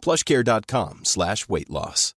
plushcare.com slash weight loss.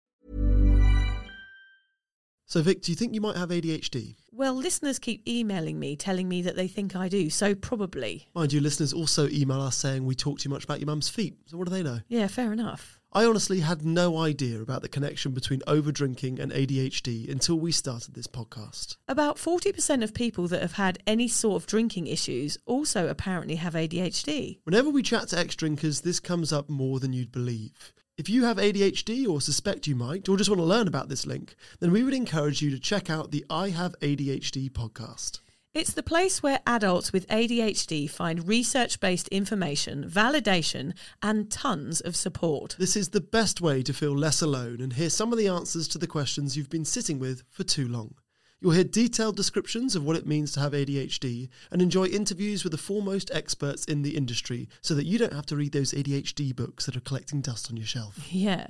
So, Vic, do you think you might have ADHD? Well, listeners keep emailing me telling me that they think I do, so probably. Mind you, listeners also email us saying we talk too much about your mum's feet. So, what do they know? Yeah, fair enough. I honestly had no idea about the connection between overdrinking and ADHD until we started this podcast. About 40% of people that have had any sort of drinking issues also apparently have ADHD. Whenever we chat to ex drinkers, this comes up more than you'd believe. If you have ADHD or suspect you might, or just want to learn about this link, then we would encourage you to check out the I Have ADHD podcast. It's the place where adults with ADHD find research based information, validation, and tons of support. This is the best way to feel less alone and hear some of the answers to the questions you've been sitting with for too long. You'll hear detailed descriptions of what it means to have ADHD and enjoy interviews with the foremost experts in the industry so that you don't have to read those ADHD books that are collecting dust on your shelf. Yeah.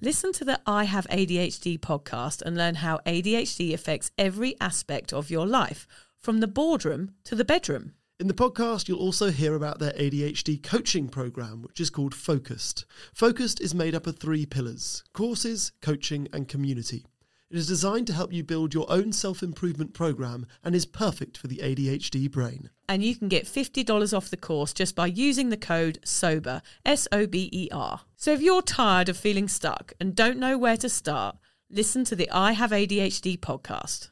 Listen to the I Have ADHD podcast and learn how ADHD affects every aspect of your life, from the boardroom to the bedroom. In the podcast, you'll also hear about their ADHD coaching program, which is called Focused. Focused is made up of three pillars courses, coaching, and community. It is designed to help you build your own self improvement program and is perfect for the ADHD brain. And you can get $50 off the course just by using the code SOBER, S O B E R. So if you're tired of feeling stuck and don't know where to start, listen to the I Have ADHD podcast.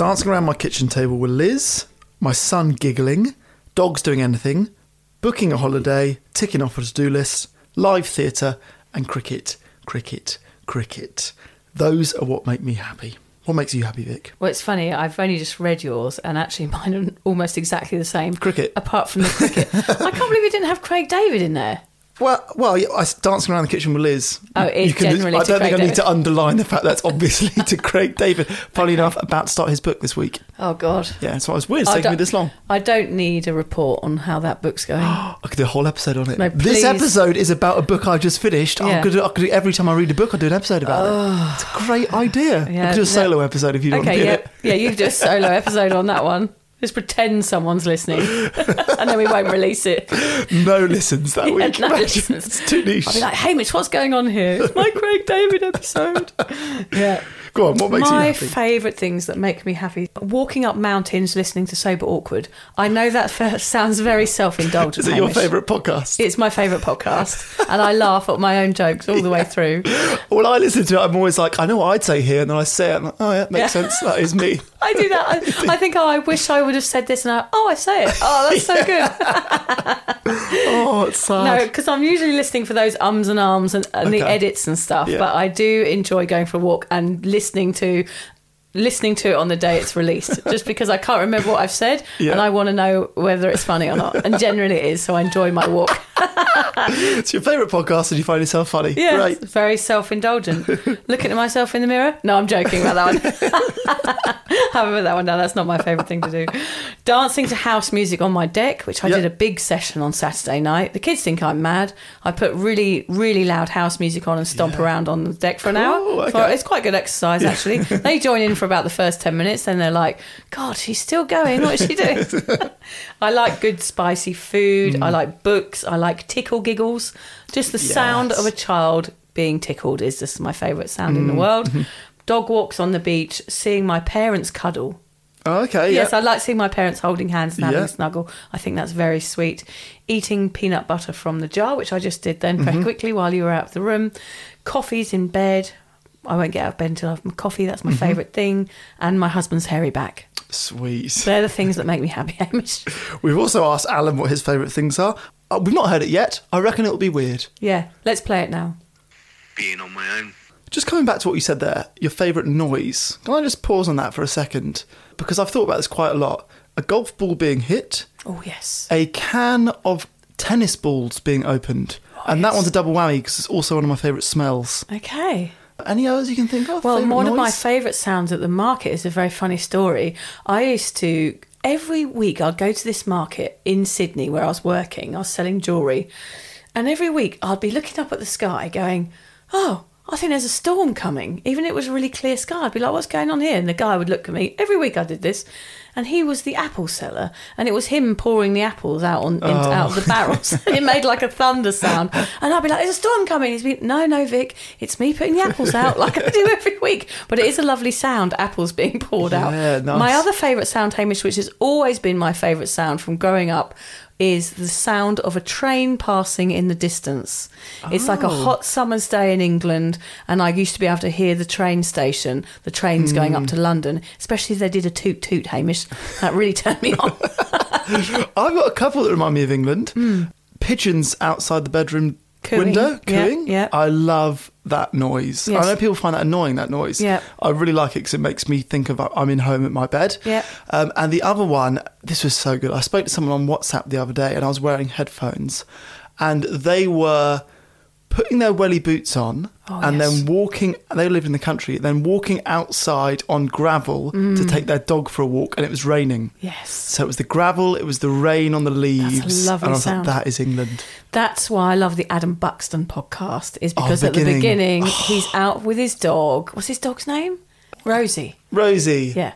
Dancing around my kitchen table with Liz, my son giggling, dogs doing anything, booking a holiday, ticking off a to do list, live theatre, and cricket, cricket, cricket. Those are what make me happy. What makes you happy, Vic? Well, it's funny. I've only just read yours, and actually, mine are almost exactly the same. Cricket. Apart from the cricket. I can't believe we didn't have Craig David in there. Well, well, I was dancing around the kitchen with Liz. Oh, it's generally I don't think I need David. to underline the fact that's obviously to Craig David. Funny enough, about to start his book this week. Oh God. Yeah, so I was weird. It's I taking me don't- this long. I don't need a report on how that book's going. I could do a whole episode on it. No, this please. episode is about a book I just finished. I, Yeah. could do, I could do every time I read a book, I do an episode about it. It's a great idea. I Yeah, could do a no- solo episode if you don't want to okay, do yeah, it. yeah. You do a solo episode on that one. Just pretend someone's listening, and then we won't release it. No listens that Yeah, week. no listens. It's too niche. I'll be like, Hamish, what's going on here? It's my Craig David episode. Yeah. Go on, what makes My you happy? favourite things that make me happy walking up mountains listening to Sober Awkward. I know that sounds very self indulgent. Is it your favourite podcast? It's my favourite podcast, and I laugh at my own jokes all the way through. When I listen to it, I'm always like, I know what I'd say here, and then I say it, and I'm like, oh yeah, makes Yeah. sense. That is me. I do that. I, I think, oh, I wish I would have said this, and I, oh, I say it. Oh, that's so good. Oh, it's sad. No, because I'm usually listening for those ums and arms and, and the edits and stuff. Yeah. But I do enjoy going for a walk and listening to listening to it on the day it's released, just because I can't remember what I've said Yeah. and I want to know whether it's funny or not. And generally it is, so I enjoy my walk. It's your favourite podcast, and you find yourself funny. Yeah, Great. very self-indulgent. Looking at myself in the mirror? No, I'm joking about that one. Have that one down. That's not my favourite thing to do. Dancing to house music on my deck, which I Yep. did a big session on Saturday night. The kids think I'm mad. I put really, really loud house music on and stomp around on the deck for an Cool, hour. Oh, okay. For- it's quite good exercise, actually. they join in for about the first 10 minutes, then they're like, God, she's still going. What is she doing? I like good spicy food. Mm. I like books. I like tickle giggles. Just the sound of a child being tickled is just my favourite sound in the Mm. world. Mm-hmm. Dog walks on the beach, seeing my parents cuddle. Oh, okay. Yes, yeah. I like seeing my parents holding hands and having Yeah. a snuggle. I think that's very sweet. Eating peanut butter from the jar, which I just did then Mm-hmm. very quickly while you were out of the room. Coffee's in bed. I won't get out of bed until I have my coffee. That's Mm-hmm. my favourite thing. And my husband's hairy back. Sweet. They're the things that make me happy, Hamish. We've also asked Alan what his favourite things are. Uh, we've not heard it yet. I reckon it'll be weird. Yeah, let's play it now. being on my own. Just coming back to what you said there, your favourite noise. Can I just pause on that for a second? Because I've thought about this quite a lot. A golf ball being hit, Oh, yes. a can of tennis balls being opened. and that one's a double whammy because it's also one of my favourite smells. Okay. Any others you can think of? Well, Favourite one of my favourite sounds at the market is a very funny story. I used to every week I'd go to this market in Sydney where I was working. I was selling jewellery, and every week I'd be looking up at the sky, going, "Oh." I think there's a storm coming. Even if it was a really clear sky, I'd be like, "What's going on here?" And the guy would look at me. Every week I did this, and he was the apple seller, and it was him pouring the apples out on in, out of the oh. barrels. it made like a thunder sound, and I'd be like, "There's a storm coming." He's been, "No, no, Vic, it's me putting the apples out like I do every week." But it is a lovely sound, apples being poured Yeah, out. nice. My other favourite sound, Hamish, which has always been my favourite sound from growing up, is the sound of a train passing in the distance. It's like a Oh. hot summer's day in England, and I used to be able to hear the train station, the trains going Hmm. up to London, especially if they did a toot toot, Hamish. That really turned me on. I've got a couple that remind me of England. Pigeons outside the bedroom Hmm. Cooing. window, Yeah, cooing. yeah. I love that noise. Yes. I know people find that annoying, that noise. Yeah. I really like it because it makes me think of I'm in home at my bed. Yeah. Um, and the other one, this was so good. I spoke to someone on WhatsApp the other day and I was wearing headphones and they were putting their welly boots on Oh, and yes. then walking they lived in the country then walking outside on gravel to mm. take their dog for a walk and it was raining yes. so it was the gravel, it was the rain on the leaves. lovely and I was sound. like, that is England. That's why I love the Adam Buxton podcast, is Oh, because at the beginning, he's out with his dog. What's his dog's name? Rosie. Rosie. Yeah.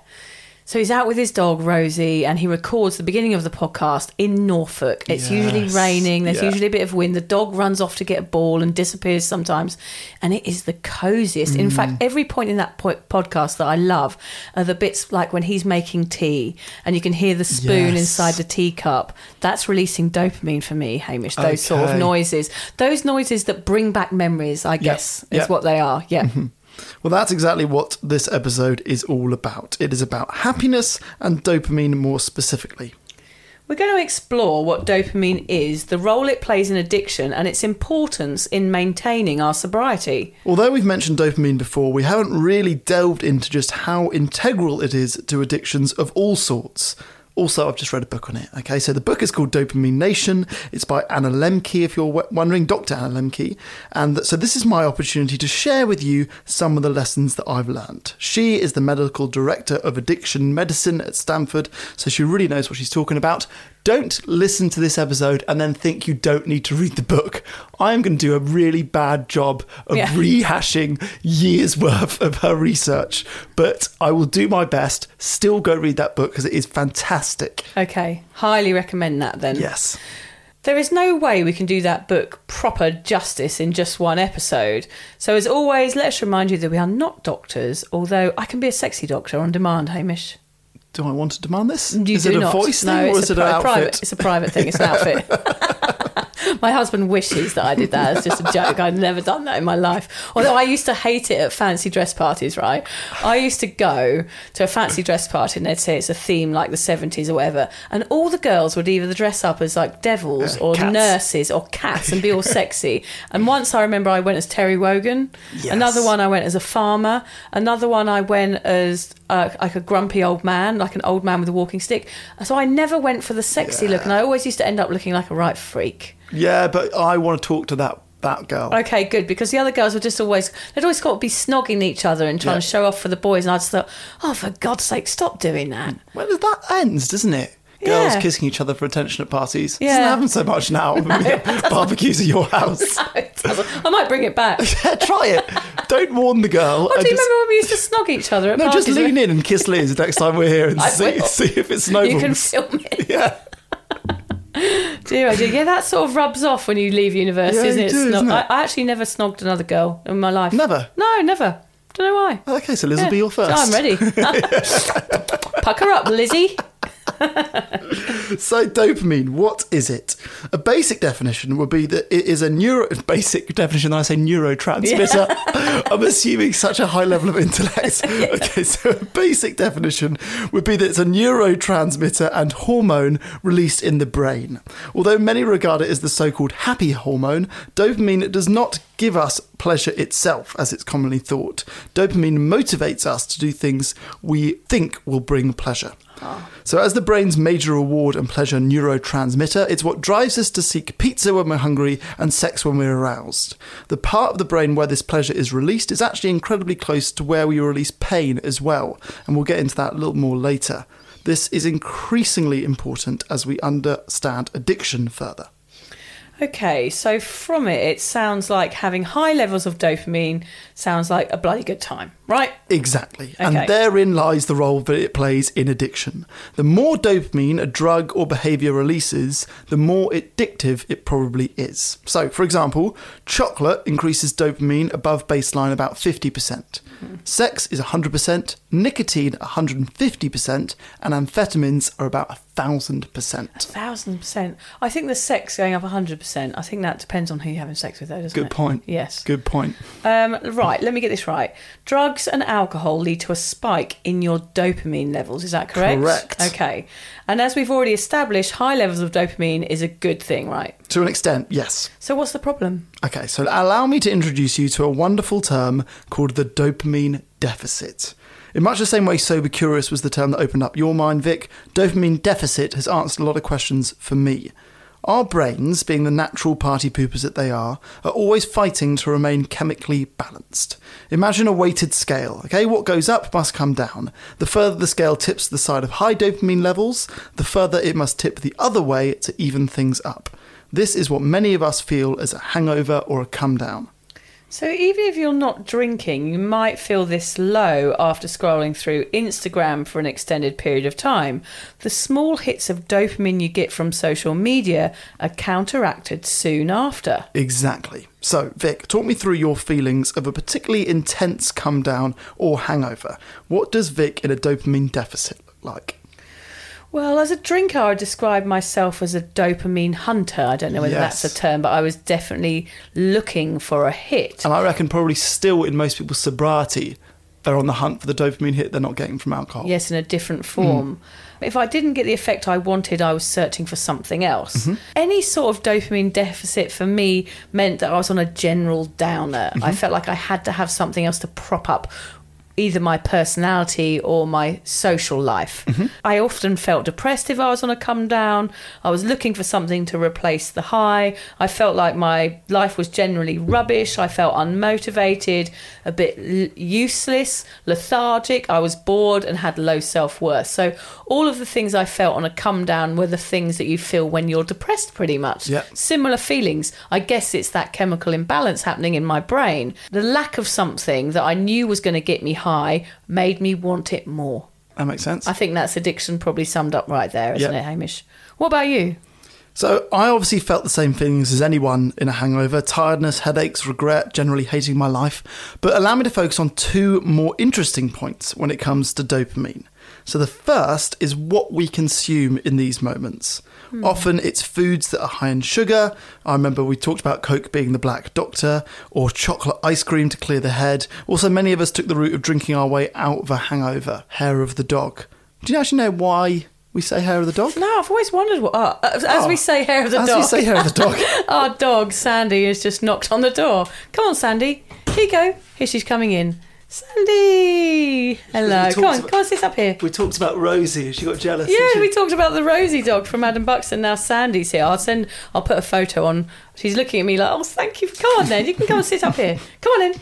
So he's out with his dog Rosie, and he records the beginning of the podcast in Norfolk. It's usually raining. There's Yeah. usually a bit of wind. The dog runs off to get a ball and disappears sometimes, and it is the coziest. In Mm. fact, every point in that po- podcast that I love are the bits like when he's making tea, and you can hear the spoon Yes. inside the teacup. That's releasing dopamine for me, Hamish. Those sort of noises, those noises that bring back memories. I guess is yeah. what they are. Yeah. Well, that's exactly what this episode is all about. It is about happiness and dopamine more specifically. We're going to explore what dopamine is, the role it plays in addiction, and its importance in maintaining our sobriety. Although we've mentioned dopamine before, we haven't really delved into just how integral it is to addictions of all sorts. Also, I've just read a book on it. Okay, so the book is called Dopamine Nation. It's by Anna Lembke, if you're wondering, Dr. Anna Lembke. And so this is my opportunity to share with you some of the lessons that I've learned. She is the medical director of addiction medicine at Stanford, so she really knows what she's talking about. Don't listen to this episode and then think you don't need to read the book. I am going to do a really bad job of Yeah. rehashing years worth of her research, but I will do my best. Still go read that book because it is fantastic. Okay, highly recommend that then. Yes. There is no way we can do that book proper justice in just one episode. So, as always, let's remind you that we are not doctors, although I can be a sexy doctor on demand, Hamish. Do I want to demand this? You is do it a not. voice no, thing or is a it an outfit? private. It's a private thing. It's an outfit. my husband wishes that I did that. It's just a joke. I've never done that in my life. Although I used to hate it at fancy dress parties. Right? I used to go to a fancy dress party and they'd say it's a theme like the seventies or whatever, and all the girls would either dress up as like devils Yeah, or cats. nurses or cats and be all sexy. And once I remember I went as Terry Wogan. Yes. Another one I went as a farmer. Another one I went as uh, like a grumpy old man, like an old man with a walking stick. So I never went for the sexy look, and I always used to end up looking like a right freak. Yeah, but I want to talk to that that girl. Okay, good because the other girls were just always they'd always got to be snogging each other and trying Yeah. to show off for the boys, and I just thought, oh, for God's sake, stop doing that. Well, that ends, doesn't it? Girls Yeah. kissing each other for attention at parties. Yeah. Doesn't happen so much now. have barbecues at your house. I might bring it back. yeah, try it. Don't warn the girl. And do you just- remember when we used to snog each other at No, parties? just lean in and kiss Liz next time we're here and see, see if it snowballs. You can film it. yeah. Do I do? Yeah, that sort of rubs off when you leave university, Yeah, isn't you it? do, Snog- isn't it? I, I actually never snogged another girl in my life. Never? No, never. Don't know why. Oh, okay, so Liz will be your first. I'm ready. Pucker up, Lizzie. So dopamine, what is it? A basic definition would be that it is a neuro basic definition. I say neurotransmitter. I'm assuming such a high level of intellect. Okay, so a basic definition would be that it's a neurotransmitter and hormone released in the brain. Although many regard it as the so-called happy hormone, dopamine does not give us pleasure itself, as it's commonly thought. Dopamine motivates us to do things we think will bring pleasure. So, as the brain's major reward and pleasure neurotransmitter, it's what drives us to seek pizza when we're hungry and sex when we're aroused. The part of the brain where this pleasure is released is actually incredibly close to where we release pain as well, and we'll get into that a little more later. This is increasingly important as we understand addiction further. Okay, so from it, it sounds like having high levels of dopamine sounds like a bloody good time, right? Exactly. Okay. And therein lies the role that it plays in addiction. The more dopamine a drug or behavior releases, the more addictive it probably is. So, for example, chocolate increases dopamine above baseline about 50%. Sex is 100%, nicotine 150%, and amphetamines are about 1000%. Thousand percent. I think the sex going up a hundred percent. I think that depends on who you're having sex with, though, doesn't Good it? point. Yes. Good point. Um, right, let me get this right. Drugs and alcohol lead to a spike in your dopamine levels. Is that correct? Correct. Okay. And as we've already established, high levels of dopamine is a good thing, right? To an extent, yes. So what's the problem? Okay, so allow me to introduce you to a wonderful term called the dopamine deficit. In much the same way Sober Curious was the term that opened up your mind, Vic, dopamine deficit has answered a lot of questions for me. Our brains, being the natural party poopers that they are, are always fighting to remain chemically balanced. Imagine a weighted scale, okay? What goes up must come down. The further the scale tips to the side of high dopamine levels, the further it must tip the other way to even things up. This is what many of us feel as a hangover or a come down. So even if you're not drinking, you might feel this low after scrolling through Instagram for an extended period of time. The small hits of dopamine you get from social media are counteracted soon after. Exactly. So, Vic, talk me through your feelings of a particularly intense come down or hangover. What does Vic in a dopamine deficit look like? Well, as a drinker, I would describe myself as a dopamine hunter. I don't know whether Yes. that's a term, but I was definitely looking for a hit. And I reckon probably still in most people's sobriety, they're on the hunt for the dopamine hit they're not getting from alcohol. Yes, in a different form. Mm. If I didn't get the effect I wanted, I was searching for something else. Mm-hmm. Any sort of dopamine deficit for me meant that I was on a general downer. I mm-hmm. felt like I had to have something else to prop up either my personality or my social life. Mm-hmm. I often felt depressed if I was on a come down. I was looking for something to replace the high. I felt like my life was generally rubbish. I felt unmotivated, a bit l- useless, lethargic. I was bored and had low self worth. So, all of the things I felt on a come down were the things that you feel when you're depressed, pretty much. Yeah. Similar feelings. I guess it's that chemical imbalance happening in my brain. The lack of something that I knew was going to get me high made me want it more. That makes sense. I think that's addiction probably summed up right there, isn't Yeah. it, Hamish? What about you? So I obviously felt the same feelings as anyone in a hangover tiredness, headaches, regret, generally hating my life. But allow me to focus on two more interesting points when it comes to dopamine. So the first is what we consume in these moments. Hmm. Often it's foods that are high in sugar. I remember we talked about Coke being the black doctor, or chocolate ice cream to clear the head. Also, many of us took the route of drinking our way out of a hangover. Hair of the dog. Do you actually know why we say hair of the dog? No, I've always wondered what. Oh, as Oh. we say, hair of the As dog. As we say hair of the dog. Our dog Sandy has just knocked on the door. Come on, Sandy. Here you go. Here she's coming in. Sandy. Hello. Come on, about- come on, sit up here. We talked about Rosie. She got jealous. Yeah, we talked about the Rosie dog from Adam Buxton. Now Sandy's here. I'll send. I'll put a photo on. She's looking at me like, "Oh, thank you. Come on, then. You can come and sit up here. Come on in."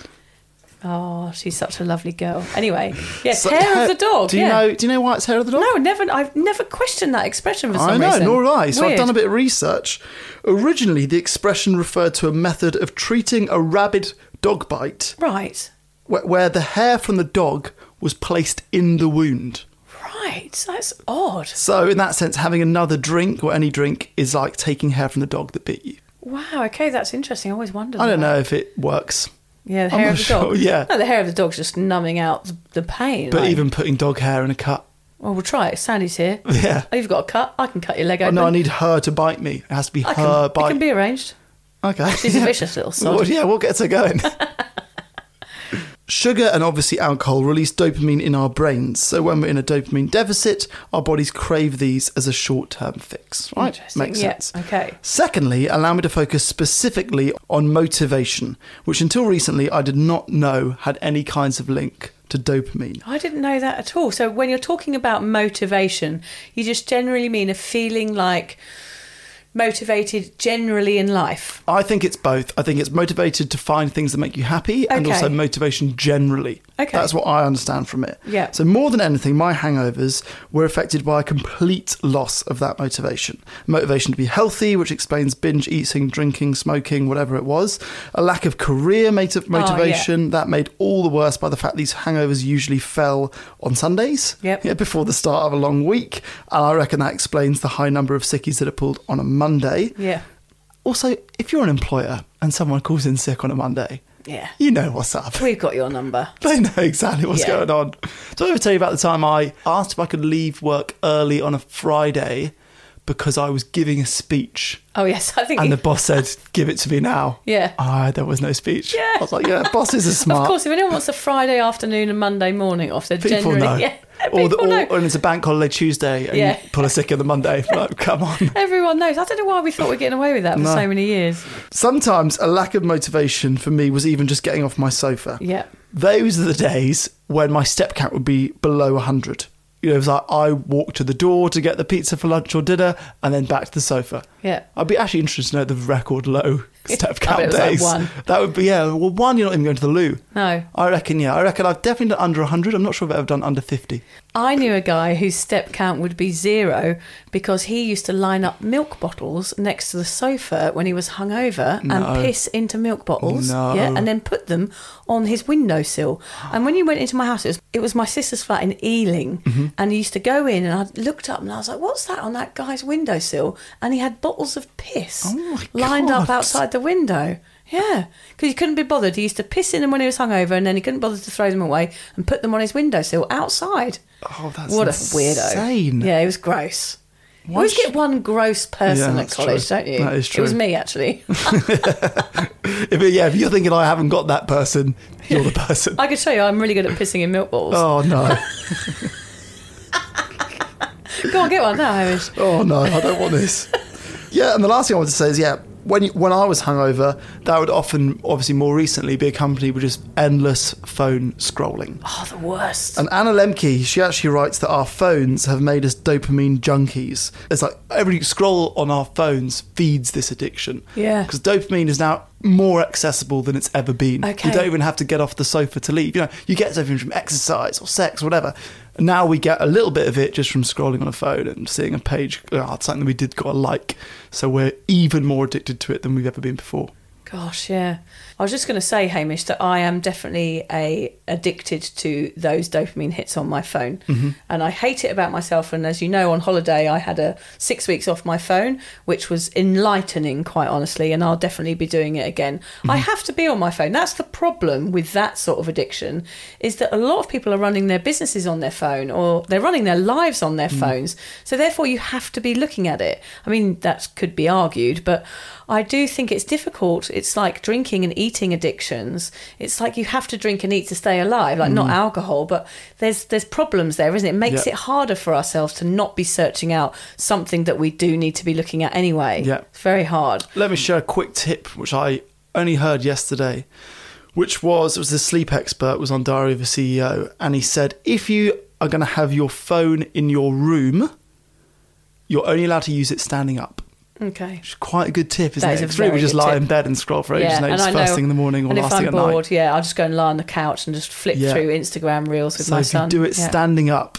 Oh, she's such a lovely girl. Anyway, yes, So, hair of the dog. Do you yeah. know? Do you know why it's hair of the dog? No, never. I've never questioned that expression for some I know, reason. nor have I. So I've done a bit of research. Originally, the expression referred to a method of treating a rabid dog bite Right, where, where the hair from the dog was placed in the wound. right. That's odd. So, in that sense, having another drink or any drink is like taking hair from the dog that bit you. Wow. Okay, that's interesting. I always wondered. I don't that. know if it works, Yeah, the I'm hair of the sure, dog. yeah. No, the hair of the dog's just numbing out the, pain. but like- even putting dog hair in a cut. Well, we'll try it. Sandy's here. Yeah. Oh, you've got a cut. I can cut your leg Oh, open. no, I need her to bite me. It has to be I her can, it bite. can be arranged. okay. She's a vicious little sod. Well, yeah, we'll get her going. Sugar and obviously alcohol release dopamine in our brains. So when we're in a dopamine deficit, our bodies crave these as a short term fix. Right? Makes Yeah, sense. okay. Secondly, allow me to focus specifically on motivation, which until recently I did not know had any kinds of link to dopamine. I didn't know that at all. So when you're talking about motivation, you just generally mean a feeling like motivated generally in life. I think it's both. I think it's motivated to find things that make you happy and Okay. also motivation generally. Okay. That's what I understand from it. Yeah. So, more than anything, my hangovers were affected by a complete loss of that motivation. Motivation to be healthy, which explains binge eating, drinking, smoking, whatever it was. A lack of career moti- oh, motivation that made all the worse by the fact these hangovers usually fell on Sundays. Yep. Yeah, before the start of a long week. And I reckon that explains the high number of sickies that are pulled on a Monday. Yeah. Also, if you're an employer and someone calls in sick on a Monday, Yeah. you know what's up. We've got your number. They know exactly what's Yeah. going on. So I ever tell you about the time I asked if I could leave work early on a Friday because I was giving a speech Oh yes, I think. and you- the boss said, "Give it to me now." Yeah. Ah, there was no speech. Yeah. I was like, "Yeah, bosses are smart." Of course, if anyone wants a Friday afternoon and Monday morning off, they're People generally know. yeah. or, the, people know. and it's a bank holiday Tuesday and Yeah. you pull a sick on the Monday. Like, come on. Everyone knows. I don't know why we thought we were getting away with that for No. so many years. Sometimes a lack of motivation for me was even just getting off my sofa. Yeah. Those are the days when my step count would be below 100. You know, it was like I walked to the door to get the pizza for lunch or dinner and then back to the sofa. Yeah. I'd be actually interested to know the record low step count like days. one. That would be, yeah. Well, one, you're not even going to the loo. No. I reckon, yeah. I reckon I've definitely done under 100. I'm not sure if I've ever done under 50. I knew a guy whose step count would be zero because he used to line up milk bottles next to the sofa when he was hungover No. and piss into milk bottles. No. Yeah, and then put them on his windowsill. And when you went into my house, it was, it was my sister's flat in Ealing, Mm-hmm. and he used to go in and I looked up and I was like, "What's that on that guy's windowsill?" And he had bottles of piss Oh lined up outside the window. Yeah, because he couldn't be bothered. He used to piss in them when he was hungover, and then he couldn't bother to throw them away and put them on his windowsill outside. Oh, that's What insane. a weirdo. Yeah, it was gross. You always get one gross person Yeah, at college, true. don't you? That is It was me, actually. If, yeah, if you're thinking I haven't got that person, you're the person. I can show you I'm really good at pissing in milk bottles. Oh, no. Go on, get one now, Hamish. Oh no, I don't want this. yeah, and the last thing I want to say is, yeah, when you, when I was hungover, that would often, obviously, more recently, be accompanied with just endless phone scrolling. Oh, the worst. And Anna Lembke, she actually writes that our phones have made us dopamine junkies. It's like every scroll on our phones feeds this addiction. Yeah. Because dopamine is now more accessible than it's ever been. Okay. You don't even have to get off the sofa to leave. You know, you get dopamine from exercise or sex or whatever. Now we get a little bit of it just from scrolling on a phone and seeing a page, oh, it's something we did got a like. So we're even more addicted to it than we've ever been before. Gosh, yeah. I was just going to say, Hamish, that I am definitely a addicted to those dopamine hits on my phone, mm-hmm. and I hate it about myself. And as you know, on holiday I had a six weeks off my phone, which was enlightening, quite honestly. And I'll definitely be doing it again. I mm-hmm. have to be on my phone. That's the problem with that sort of addiction, is that a lot of people are running their businesses on their phone, or they're running their lives on their mm. phones. So therefore, you have to be looking at it. I mean, that could be argued, but I do think it's difficult. It's like drinking and eating addictions. It's like you have to drink and eat to stay alive, like not mm. alcohol, but there's there's problems there, isn't it? It makes Yeah. it harder for ourselves to not be searching out something that we do need to be looking at anyway. Yeah. It's very hard. Let me share a quick tip, which I only heard yesterday, which was it was the sleep expert was on Diary of a CEO, and he said if you are going to have your phone in your room, you're only allowed to use it standing up. Okay. Which is quite a good tip, isn't That it? is really we just lie tip. in bed and scroll for ages, and it's first thing in the morning or and last if thing I'm at bored, night. yeah, I'll just go and lie on the couch and just flick Yeah. through Instagram reels with So my if son. you do it yeah. standing up,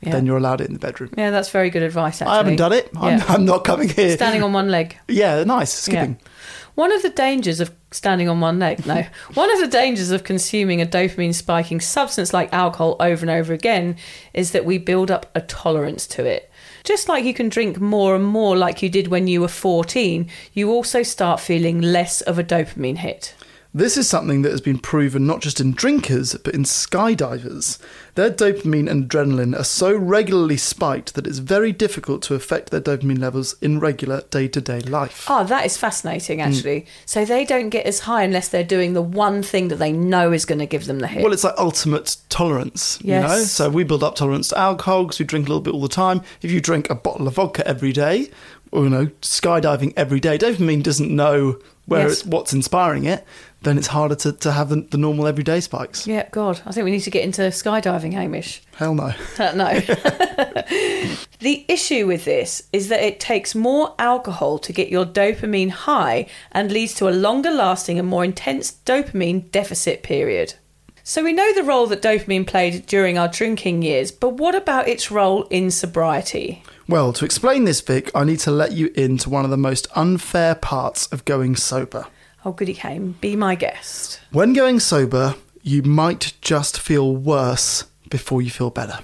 Yeah. then you're allowed it in the bedroom. Yeah, that's very good advice. Actually, I haven't done it. I'm, Yeah. I'm not coming here. Standing on one leg. Yeah, nice. Skipping. Yeah. One of the dangers of standing on one leg, no, one of the dangers of consuming a dopamine spiking substance like alcohol over and over again is that we build up a tolerance to it. Just like you can drink more and more, like you did when you were 14, you also start feeling less of a dopamine hit. This is something that has been proven not just in drinkers, but in skydivers. Their dopamine and adrenaline are so regularly spiked that it's very difficult to affect their dopamine levels in regular day to day life. Oh, that is fascinating, Mm. actually. So they don't get as high unless they're doing the one thing that they know is going to give them the hit. Well, it's like ultimate tolerance, you Yes. know? So we build up tolerance to alcohol because we drink a little bit all the time. If you drink a bottle of vodka every day, or, you know, skydiving every day, dopamine doesn't know where Yes. it's, what's inspiring it, then it's harder to, to have the, the normal everyday spikes. yeah, God, I think we need to get into skydiving, Hamish. Hell no. Uh, no. the issue with this is that it takes more alcohol to get your dopamine high and leads to a longer lasting and more intense dopamine deficit period. So we know the role that dopamine played during our drinking years, but what about its role in sobriety? Well, to explain this, Vic, I need to let you into one of the most unfair parts of going sober. Oh, goody Hame, be my guest. When going sober, you might just feel worse before you feel better.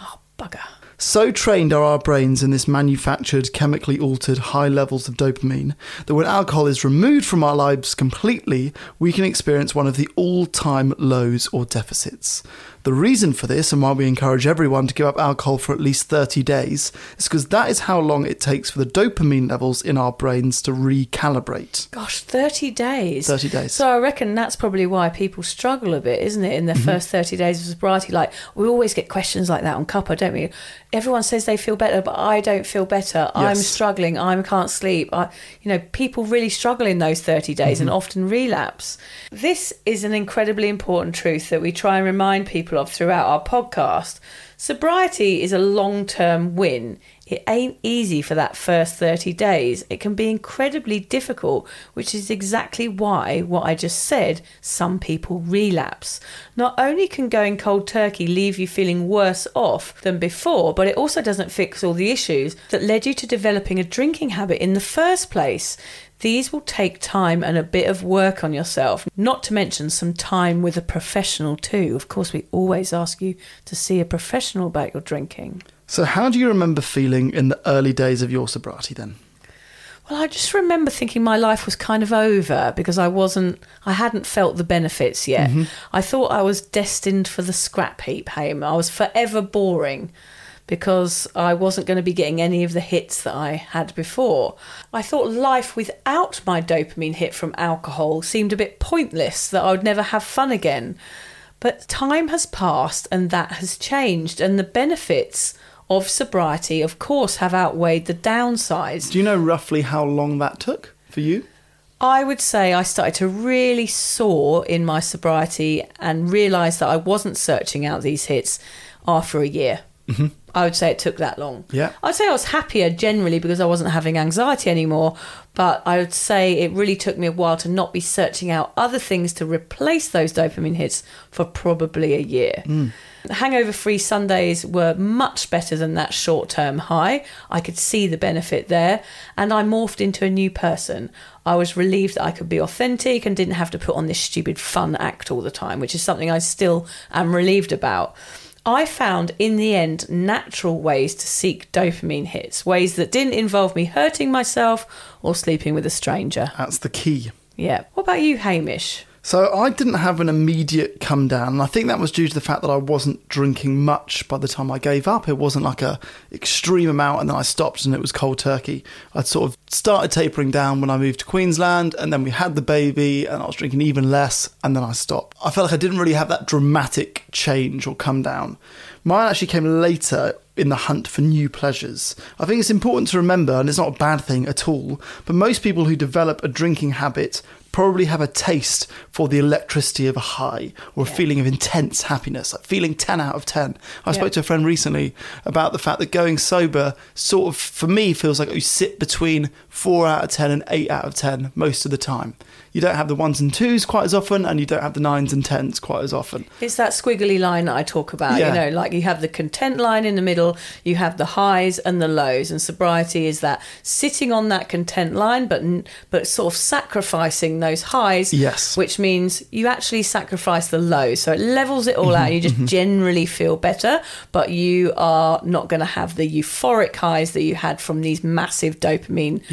Oh, bugger. So trained are our brains in this manufactured, chemically altered high levels of dopamine that when alcohol is removed from our lives completely, we can experience one of the all time lows or deficits. The reason for this, and why we encourage everyone to give up alcohol for at least 30 days, is because that is how long it takes for the dopamine levels in our brains to recalibrate. Gosh, 30 days. 30 days. So I reckon that's probably why people struggle a bit, isn't it, in their mm-hmm. first 30 days of sobriety? Like, we always get questions like that on Cuppa, don't we? Everyone says they feel better, but I don't feel better. I'm struggling. I can't sleep. I, you know, people really struggle in those 30 days and mm-hmm. often relapse. This is an incredibly important truth that we try and remind people of throughout our podcast. Sobriety is a long term win. It ain't easy for that first 30 days. It can be incredibly difficult, which is exactly why, what I just said, some people relapse. Not only can going cold turkey leave you feeling worse off than before, but it also doesn't fix all the issues that led you to developing a drinking habit in the first place. These will take time and a bit of work on yourself, not to mention some time with a professional too. Of course, we always ask you to see a professional about your drinking. So, how do you remember feeling in the early days of your sobriety then? Well, I just remember thinking my life was kind of over because I wasn't, I hadn't felt the benefits yet. Mm-hmm. I thought I was destined for the scrap heap, Hame. I was forever boring because I wasn't going to be getting any of the hits that I had before. I thought life without my dopamine hit from alcohol seemed a bit pointless, that I would never have fun again. But time has passed and that has changed, and the benefits of sobriety, of course, have outweighed the downsides. Do you know roughly how long that took for you? I would say I started to really soar in my sobriety and realised that I wasn't searching out these hits after a year. Mm-hmm. I would say it took that long. Yeah. I'd say I was happier generally because I wasn't having anxiety anymore, but I would say it really took me a while to not be searching out other things to replace those dopamine hits for probably a year. Mm. Hangover free Sundays were much better than that short term high. I could see the benefit there, and I morphed into a new person. I was relieved that I could be authentic and didn't have to put on this stupid fun act all the time, which is something I still am relieved about. I found in the end natural ways to seek dopamine hits, ways that didn't involve me hurting myself or sleeping with a stranger. That's the key. Yeah. What about you, Hamish? So I didn't have an immediate come down, and I think that was due to the fact that I wasn't drinking much by the time I gave up. It wasn't like a extreme amount, and then I stopped, and it was cold turkey. I'd sort of started tapering down when I moved to Queensland, and then we had the baby, and I was drinking even less, and then I stopped. I felt like I didn't really have that dramatic change or come down. Mine actually came later in the hunt for new pleasures. I think it's important to remember, and it's not a bad thing at all, but most people who develop a drinking habit probably have a taste for the electricity of a high or a feeling of intense happiness, like feeling 10 out of 10. I spoke to a friend recently about the fact that going sober sort of, for me, feels like you sit between 4 out of 10 and 8 out of 10 most of the time. You don't have the ones and twos quite as often, and you don't have the nines and tens quite as often. It's that squiggly line that I talk about. Yeah. You know, like you have the content line in the middle, you have the highs and the lows, and sobriety is that sitting on that content line, but but sort of sacrificing those highs. Yes. Which means you actually sacrifice the lows, so it levels it all out. You just mm-hmm. generally feel better, but you are not going to have the euphoric highs that you had from these massive dopamine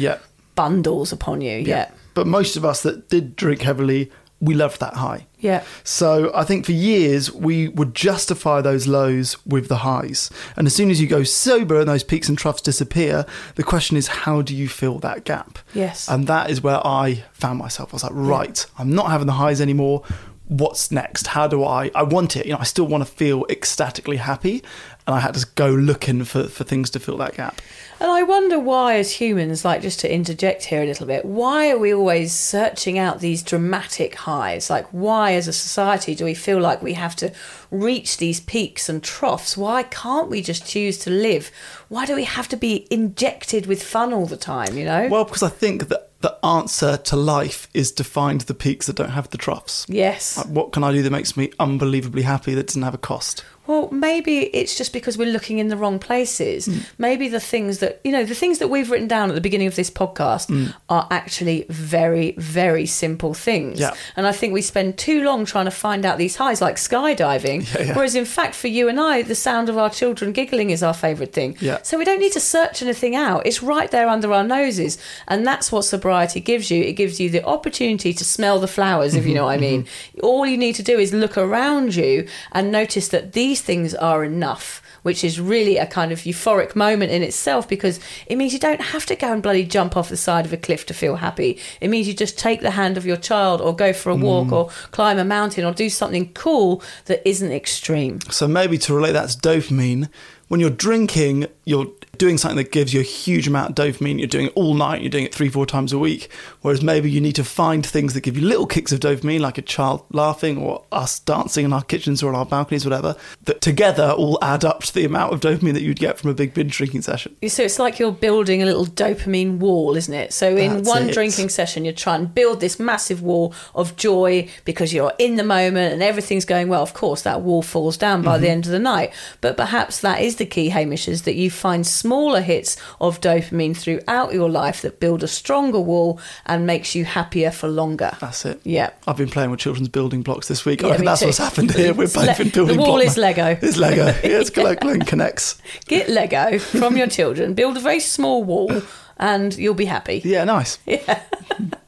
bundles upon you. Yeah. But most of us that did drink heavily, we loved that high. Yeah. So I think for years we would justify those lows with the highs. And as soon as you go sober and those peaks and troughs disappear, the question is how do you fill that gap? Yes. And that is where I found myself. I was like, right, I'm not having the highs anymore. What's next? How do I I want it, you know, I still want to feel ecstatically happy. And I had to go looking for, for things to fill that gap. And I wonder why, as humans, like just to interject here a little bit, why are we always searching out these dramatic highs? Like, why, as a society, do we feel like we have to reach these peaks and troughs? Why can't we just choose to live? Why do we have to be injected with fun all the time, you know? Well, because I think that the answer to life is to find the peaks that don't have the troughs. yes. Like, what can I do that makes me unbelievably happy that doesn't have a cost? Well, maybe it's just because we're looking in the wrong places. Hmm. Maybe the things that, you know, the things that we've written down at the beginning of this podcast Hmm. are actually very, very simple things. Yeah. And I think we spend too long trying to find out these highs, like skydiving. yeah. Whereas, in fact, for you and I, the sound of our children giggling is our favourite thing. Yeah. So we don't need to search anything out. It's right there under our noses. And that's what sobriety gives you. It gives you the opportunity to smell the flowers, if you know what I mean. All you need to do is look around you and notice that these things are enough. Which is really a kind of euphoric moment in itself because it means you don't have to go and bloody jump off the side of a cliff to feel happy. It means you just take the hand of your child or go for a mm. walk or climb a mountain or do something cool that isn't extreme. So maybe to relate that to dopamine, when you're drinking, you're doing something that gives you a huge amount of dopamine. You're doing it all night. You're doing it three, four times a week. Whereas maybe you need to find things that give you little kicks of dopamine, like a child laughing or us dancing in our kitchens or on our balconies, whatever, that together all add up to the amount of dopamine that you'd get from a big binge drinking session. So it's like you're building a little dopamine wall, isn't it? So in That's one it. drinking session, you're trying to build this massive wall of joy because you're in the moment and everything's going well. Of course, that wall falls down by Mm-hmm. the end of the night. But perhaps that is the key, Hamish, is that you find smaller hits of dopamine throughout your life that build a stronger wall and makes you happier for longer. That's it. Yeah. I've been playing with children's building blocks this week. Yeah, I reckon that's too. what's happened here. We're It's both le- in building blocks. the wall block is now. Lego. It's Lego. Yeah, it's Glenn connects. Get Lego from your children, build a very small wall, and you'll be happy. Yeah, nice. Yeah.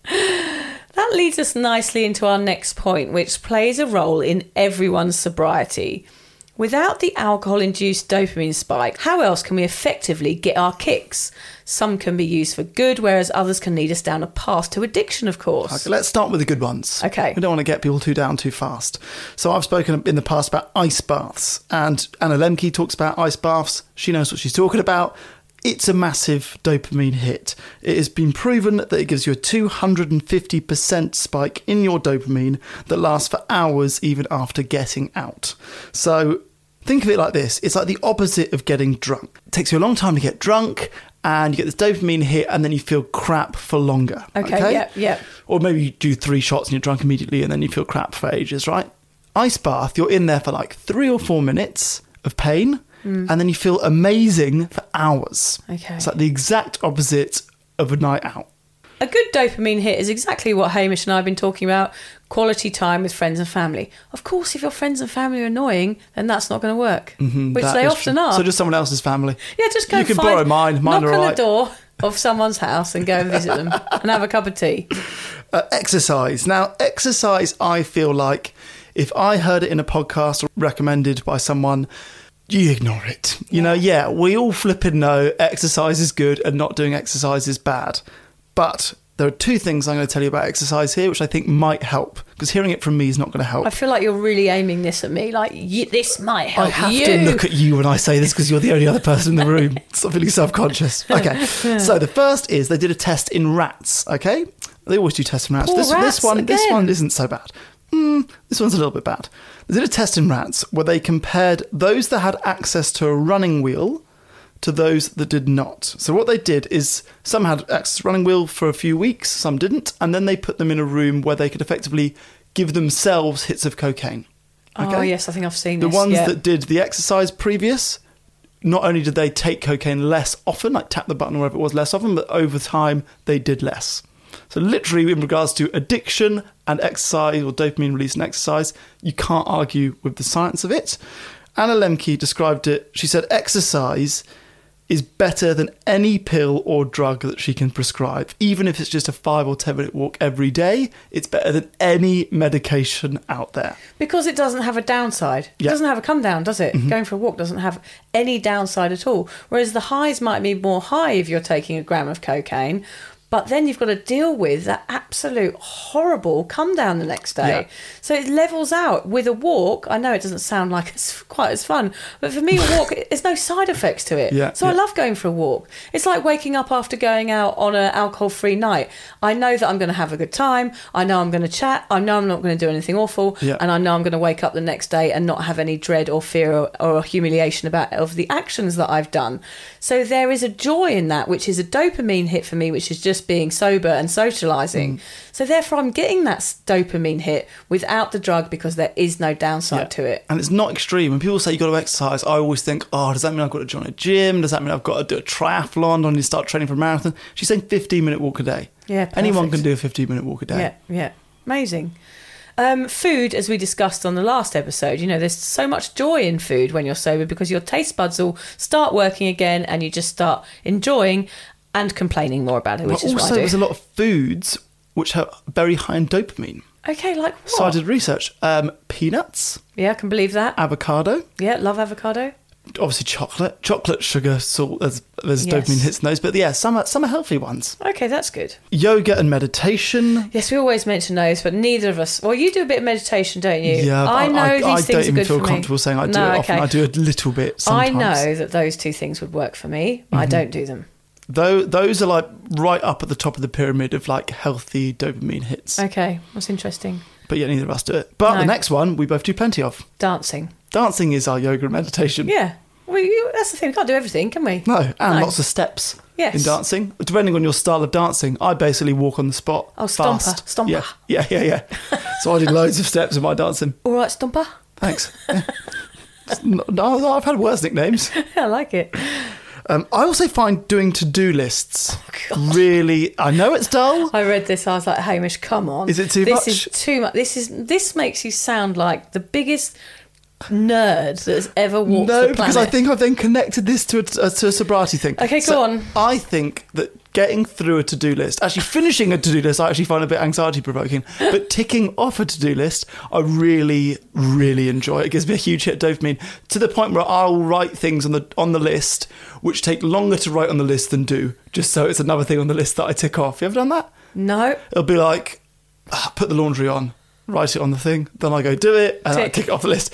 that leads us nicely into our next point, which plays a role in everyone's sobriety. Without the alcohol induced dopamine spike, how else can we effectively get our kicks? Some can be used for good, whereas others can lead us down a path to addiction, of course. Okay, let's start with the good ones. Okay. We don't want to get people too down too fast. So I've spoken in the past about ice baths, and Anna Lembke talks about ice baths. She knows what she's talking about. It's a massive dopamine hit. It has been proven that it gives you a 250% spike in your dopamine that lasts for hours even after getting out. So Think of it like this it's like the opposite of getting drunk. It takes you a long time to get drunk, and you get this dopamine hit, and then you feel crap for longer. Okay, yeah, yeah. Or maybe you do three shots and you're drunk immediately, and then you feel crap for ages, right? Ice bath, you're in there for like three or four minutes of pain, and then you feel amazing for hours. Okay. It's like the exact opposite of a night out. A good dopamine hit is exactly what Hamish and I have been talking about quality time with friends and family. Of course, if your friends and family are annoying, then that's not going to work, which Mm-hmm. That they often true. are. So just someone else's family. yeah, just go You can find, borrow mine. Mine knock on alright. the door of someone's house and go and visit them and have a cup of tea. Uh, exercise. Now, exercise, I feel like if I heard it in a podcast or recommended by someone, you ignore it. You know, yeah, we all flipping know exercise is good and not doing exercise is bad. But there are two things I'm going to tell you about exercise here, which I think might help, because hearing it from me is not going to help. I feel like you're really aiming this at me, like y- this might help I have you. to look at you when I say this because you're the only other person in the room. Stop feeling self conscious. Okay. So the first is they did a test in rats. Okay. They always do tests in rats. Poor this, rats this one, this one isn't so bad. Hmm, this one's a little bit bad. They did a test in rats where they compared those that had access to a running wheel to those that did not. So what they did is some had access to running wheel for a few weeks, some didn't, and then they put them in a room where they could effectively give themselves hits of cocaine. Oh yes, I think I've seen The this. ones yeah. that did the exercise previous, not only did they take cocaine less often, like tap the button or whatever it was less often, but over time they did less. So literally, in regards to addiction and exercise or dopamine release and exercise, you can't argue with the science of it. Anna Lembke described it. She said exercise is better than any pill or drug that she can prescribe. Even if it's just a five or ten minute walk every day, it's better than any medication out there. Because it doesn't have a downside. It Yeah. Mm-hmm. doesn't have a come down, does it? Going for a walk doesn't have any downside at all. Whereas the highs might be more high if you're taking a gram of cocaine, but then you've got to deal with that absolute horrible come down the next day. Yeah. So it levels out with a walk. I know it doesn't sound like it's quite as fun, but for me, a walk, there's no side effects to it. Yeah, so I love going for a walk. It's like waking up after going out on an alcohol free night. I know that I'm going to have a good time. I know I'm going to chat. I know I'm not going to do anything awful. Yeah. And I know I'm going to wake up the next day and not have any dread or fear or, or humiliation about of the actions that I've done. So there is a joy in that, which is a dopamine hit for me, which is just being sober and socializing. So therefore, I'm getting that dopamine hit without the drug because there is no downside Yeah. to it. And it's not extreme. When people say you've got to exercise, I always think, oh, does that mean I've got to join a gym? Does that mean I've got to do a triathlon? Do I need to start training for a marathon? She's saying 15 minute walk a day. Yeah, Anyone can do a 15 minute walk a day. Yeah, yeah. Amazing. Um, food, as we discussed on the last episode, you know, there's so much joy in food when you're sober because your taste buds will start working again and you just start enjoying and complaining more about it, which But is also, I there's a lot of foods which are very high in dopamine. okay, like what? So I did research. Um, peanuts, Yeah, I can believe that. avocado, Yeah, love avocado. obviously chocolate, chocolate, sugar, salt. There's, there's Yes. dopamine hits in those, but yeah, some are, some are healthy ones. Okay, that's good. Yoga and meditation. Yes, we always mention those, but neither of us. Well, you do a bit of meditation, don't you? Yeah, I know I, these I things don't are even good feel for me. comfortable saying I do No, it often. okay. I do a little bit sometimes. Mm-hmm. I know that those two things would work for me. I don't do them. Though those are like right up at the top of the pyramid of like healthy dopamine hits. Okay, that's interesting. But yeah, neither of us do it. But No. the next one we both do plenty of. Dancing. Dancing is our yoga and meditation. Yeah. Well, you, that's the thing. We can't do everything, can we? No, and No. lots of steps Yes. in dancing. Depending on your style of dancing, I basically walk on the spot. Oh, stomper, fast. stomper. Yeah, yeah, yeah, yeah. so I do loads of steps in my dancing. All right, Stomper. Thanks. Yeah. no, no, I've had worse nicknames. I like it. Um, I also find doing to-do lists Oh, really. I know it's dull. I read this. I was like, Hamish, come on. Is it too this much? is too much. This is this makes you sound like the biggest nerd that's ever walked No, the planet. because I think I've then connected this to a, to a sobriety thing. Okay, go on. I think that getting through a to-do list, actually finishing a to-do list, I actually find a bit anxiety-provoking. But ticking off a to-do list, I really, really enjoy. It gives me a huge hit of dopamine to the point where I'll write things on the on the list which take longer to write on the list than do, just so it's another thing on the list that I tick off. You ever done that? no. It'll be like, ah, put the laundry on, write it on the thing, then I go do it, and I Tick. tick it off the list.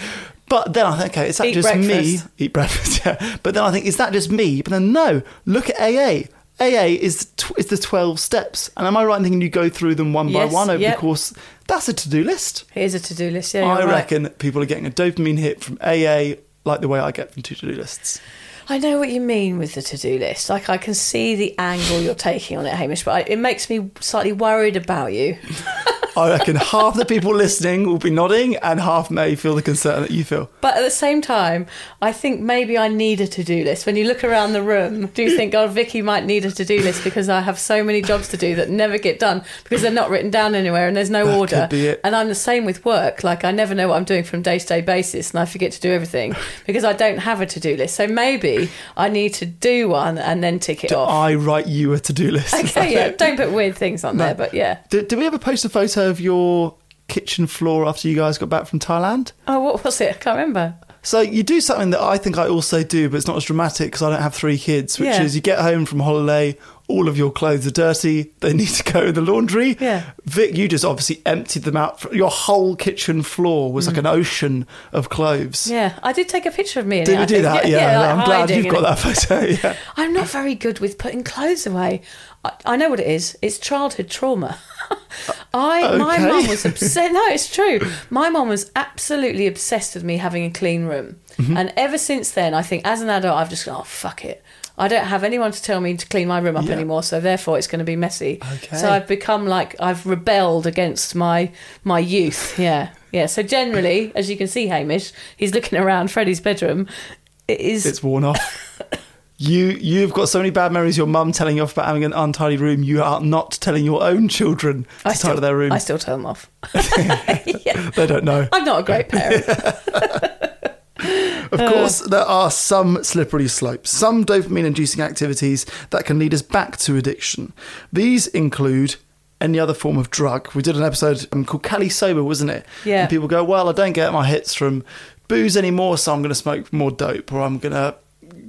But then I think, okay, is that Eat just me? Eat breakfast, yeah. But then I think, is that just me? But then no, look at AA. AA is tw- is the twelve steps, and am I right in thinking you go through them one Yes, by one over yep. the course? That's a to do list. Here's a to-do list. Yeah, I right. reckon people are getting a dopamine hit from AA like the way I get from to do lists. I know what you mean with the to-do list. Like I can see the angle you're taking on it, Hamish, but I, it makes me slightly worried about you. I reckon half the people listening will be nodding, and half may feel the concern that you feel. But at the same time, I think maybe I need a to-do list. When you look around the room, do you think, oh, Vicky might need a to-do list because I have so many jobs to do that never get done because they're not written down anywhere and there's no That order. could be it. And I'm the same with work. Like I never know what I'm doing from day-to-day basis, and I forget to do everything because I don't have a to-do list. So maybe I need to do one and then tick it off. I write you a to-do list. Okay, yeah. it? Don't put weird things on there, but yeah. Did, did we ever post a photo of your kitchen floor after you guys got back from Thailand? Oh, what was it? I can't remember. So you do something that I think I also do, but it's not as dramatic because I don't have three kids. Which Yeah. is you get home from holiday, all of your clothes are dirty, they need to go in the laundry. Yeah. Vic, you just obviously emptied them out. Your whole kitchen floor was like an ocean of clothes. Mm. Yeah, I did take a picture of me. Did we do that? Yeah, like I'm glad you've got it. that photo. Yeah. I'm not very good with putting clothes away. I, I know what it is. It's childhood trauma. I my Okay. mum was obsessed. No, it's true. My mum was absolutely obsessed with me having a clean room, Mm-hmm. and ever since then, I think as an adult, I've just gone, oh fuck it. I don't have anyone to tell me to clean my room up Yeah. anymore, so therefore it's going to be messy. Okay. So I've become like I've rebelled against my my youth. Yeah, yeah. So generally, as you can see, Hamish, he's looking around Freddie's bedroom. It is It's worn off. You you've got so many bad memories. Your mum telling you off about having an untidy room. You are not telling your own children to I still, tidy their room. I still tell them off. yeah. they don't know. I'm not a great parent. Of course, there are some slippery slopes, some dopamine inducing activities that can lead us back to addiction. These include any other form of drug. We did an episode um, called Cali Sober, wasn't it? Yeah. And people go, well, I don't get my hits from booze anymore, so I'm going to smoke more dope, or I'm going to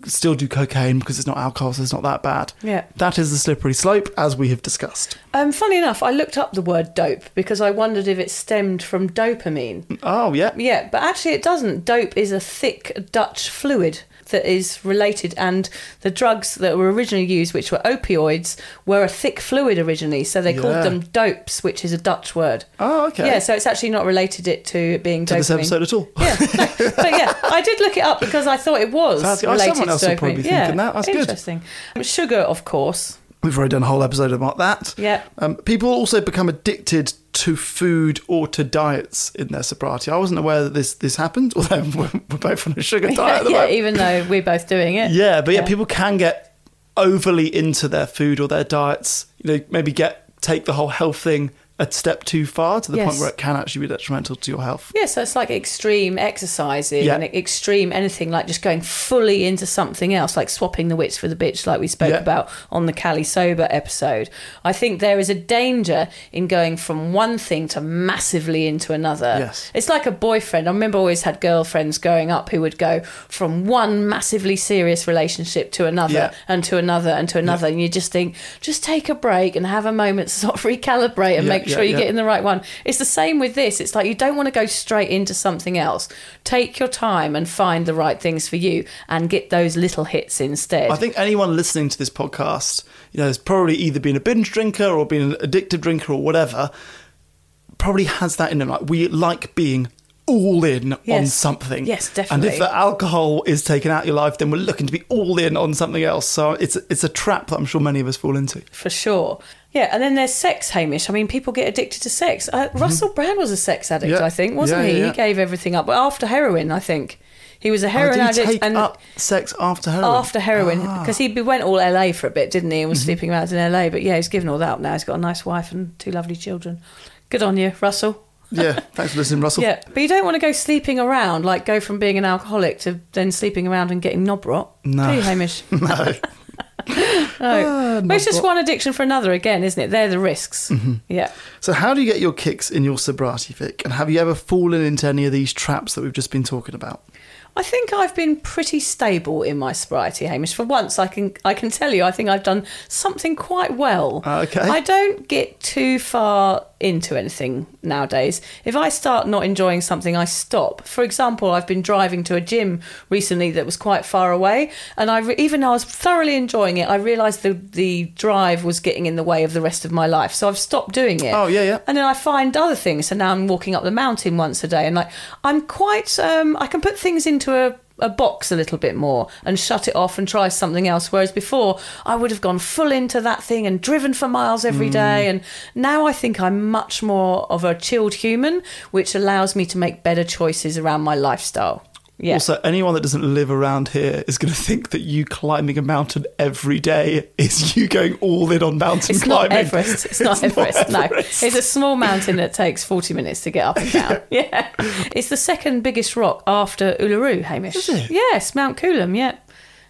still do cocaine because it's not alcohol, so it's not that bad. Yeah. That is the slippery slope, as we have discussed. um, funny enough, I looked up the word dope because I wondered if it stemmed from dopamine. Oh, yeah. Yeah, but actually it doesn't. Dope is a thick Dutch fluid that is related, and the drugs that were originally used, which were opioids, were a thick fluid originally. So they Yeah. called them dopes, which is a Dutch word. Oh, okay. Yeah, so it's actually not related it to it being to dopamine. this episode at all. Yeah, no, but yeah, I did look it up because I thought it was That's- oh, related someone else to will probably be yeah, thinking that. That's good. interesting. Um, sugar, of course. We've already done a whole episode about that. Yeah. Um, people also become addicted to food or to diets in their sobriety. I wasn't aware that this this happened, although we're, we're both on a sugar diet at the yeah, moment. even though we're both doing it. Yeah, but yeah, Yeah. people can get overly into their food or their diets. You know, maybe get take the whole health thing a step too far to the point where it can actually be detrimental to your health. Yeah, so it's like extreme exercising Yeah. and extreme anything like just going fully into something else, like swapping the wits for the bitch, like we spoke Yeah. about on the Cali Sober episode. I think there is a danger in going from one thing to massively into another. Yes. It's like a boyfriend. I remember I always had girlfriends growing up who would go from one massively serious relationship to another Yeah. and to another and to another. And you just think, just take a break and have a moment to sort of recalibrate and make yeah, sure you yeah. get in the right one. It's the same with this. It's like you don't want to go straight into something else. Take your time and find the right things for you and get those little hits instead. I think anyone listening to this podcast, you know, has probably either been a binge drinker or been an addictive drinker or whatever, probably has that in them. Like we like being all in on something. Yes, definitely. And if the alcohol is taken out of your life, then we're looking to be all in on something else. So it's it's a trap that I'm sure many of us fall into. for sure. Yeah, and then there's sex, Hamish. I mean, people get addicted to sex. Uh, Russell Brand was a sex addict, Mm-hmm. Yeah. I think, wasn't Yeah, he? yeah, He gave everything up. After heroin, I think. He was a Oh, heroin did he addict and up sex after heroin? after heroin Ah. because he went all LA for a bit, didn't he? And was Mm-hmm. sleeping around in LA. But yeah, he's given all that up now. He's got a nice wife and two lovely children. Good on you, Russell. yeah, thanks for listening, Russell. Yeah, but you don't want to go sleeping around, like go from being an alcoholic to then sleeping around and getting knob rot. No. Do you, Hamish? No. no. Ah, but it's just one addiction for another again, isn't it? They're the risks. Mm-hmm. Yeah. So, how do you get your kicks in your sobriety, Vic? And have you ever fallen into any of these traps that we've just been talking about? I think I've been pretty stable in my sobriety, Hamish. For once, I can I can tell you, I think I've done something quite well. Okay. I don't get too far into anything nowadays. If I start not enjoying something, I stop. For example, I've been driving to a gym recently that was quite far away, and I re- even though I was thoroughly enjoying it, I realised the the drive was getting in the way of the rest of my life, so I've stopped doing it. Oh, yeah, yeah. And then I find other things. So now I'm walking up the mountain once a day, and like I'm quite, um, I can put things into into a, a box a little bit more and shut it off and try something else. Whereas before, I would have gone full into that thing and driven for miles every Mm. day. And now I think I'm much more of a chilled human, which allows me to make better choices around my lifestyle. Yeah. Also, anyone that doesn't live around here is going to think that you climbing a mountain every day is you going all in on mountain It's not climbing. Everest. It's not Everest. No, it's a small mountain that takes forty minutes to get up and down. yeah, it's the second biggest rock after Uluru, Hamish. Is it? Yes, Mount Coolum. Yeah.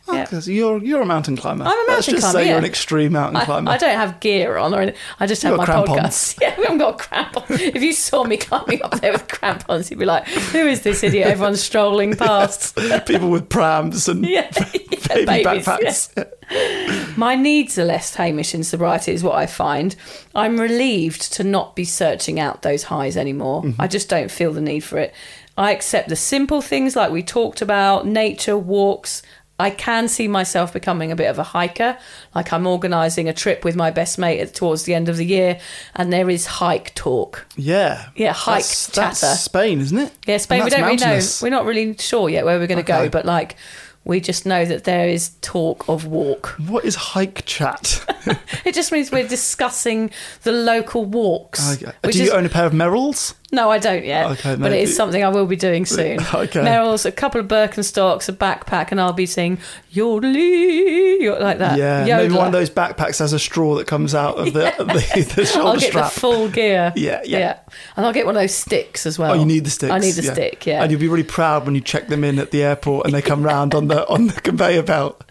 Oh, Yeah. 'cause you're you're a mountain climber. I'm a mountain Let's just climber, say you're an extreme mountain climber. I don't have gear on, or anything. I just have my podcast. Yeah, I haven't got crampons. If you saw me climbing up there with crampons, you'd be like, "Who is this idiot?" Everyone's strolling past. People with prams and Yeah, baby babies, backpacks. My needs are less Hamish in sobriety, is what I find. I'm relieved to not be searching out those highs anymore. Mm-hmm. I just don't feel the need for it. I accept the simple things like we talked about nature, walks. I can see myself becoming a bit of a hiker. Like I'm organising a trip with my best mate at, towards the end of the year, and there is hike talk. Yeah. Yeah, hike that's, chatter. That's Spain, isn't it? Yeah, Spain. We don't really know. We're not really sure yet where we're going to Okay. go, but like we just know that there is talk of walk. What is hike chat? It just means we're discussing the local walks. Which Do you is- own a pair of Merrells? No, I don't yet. Okay, but it is something I will be doing soon. Okay. Merrell's, a couple of Birkenstocks, a backpack, and I'll be singing yodeling yo- like that. yeah, maybe one of those backpacks has a straw that comes out of the, the, the shoulder I'll get strap. the full gear. Yeah, yeah. yeah, And I'll get one of those sticks as well. Oh, you need the sticks. I need the stick, yeah. And you'll be really proud when you check them in at the airport and they come round on the on the conveyor belt.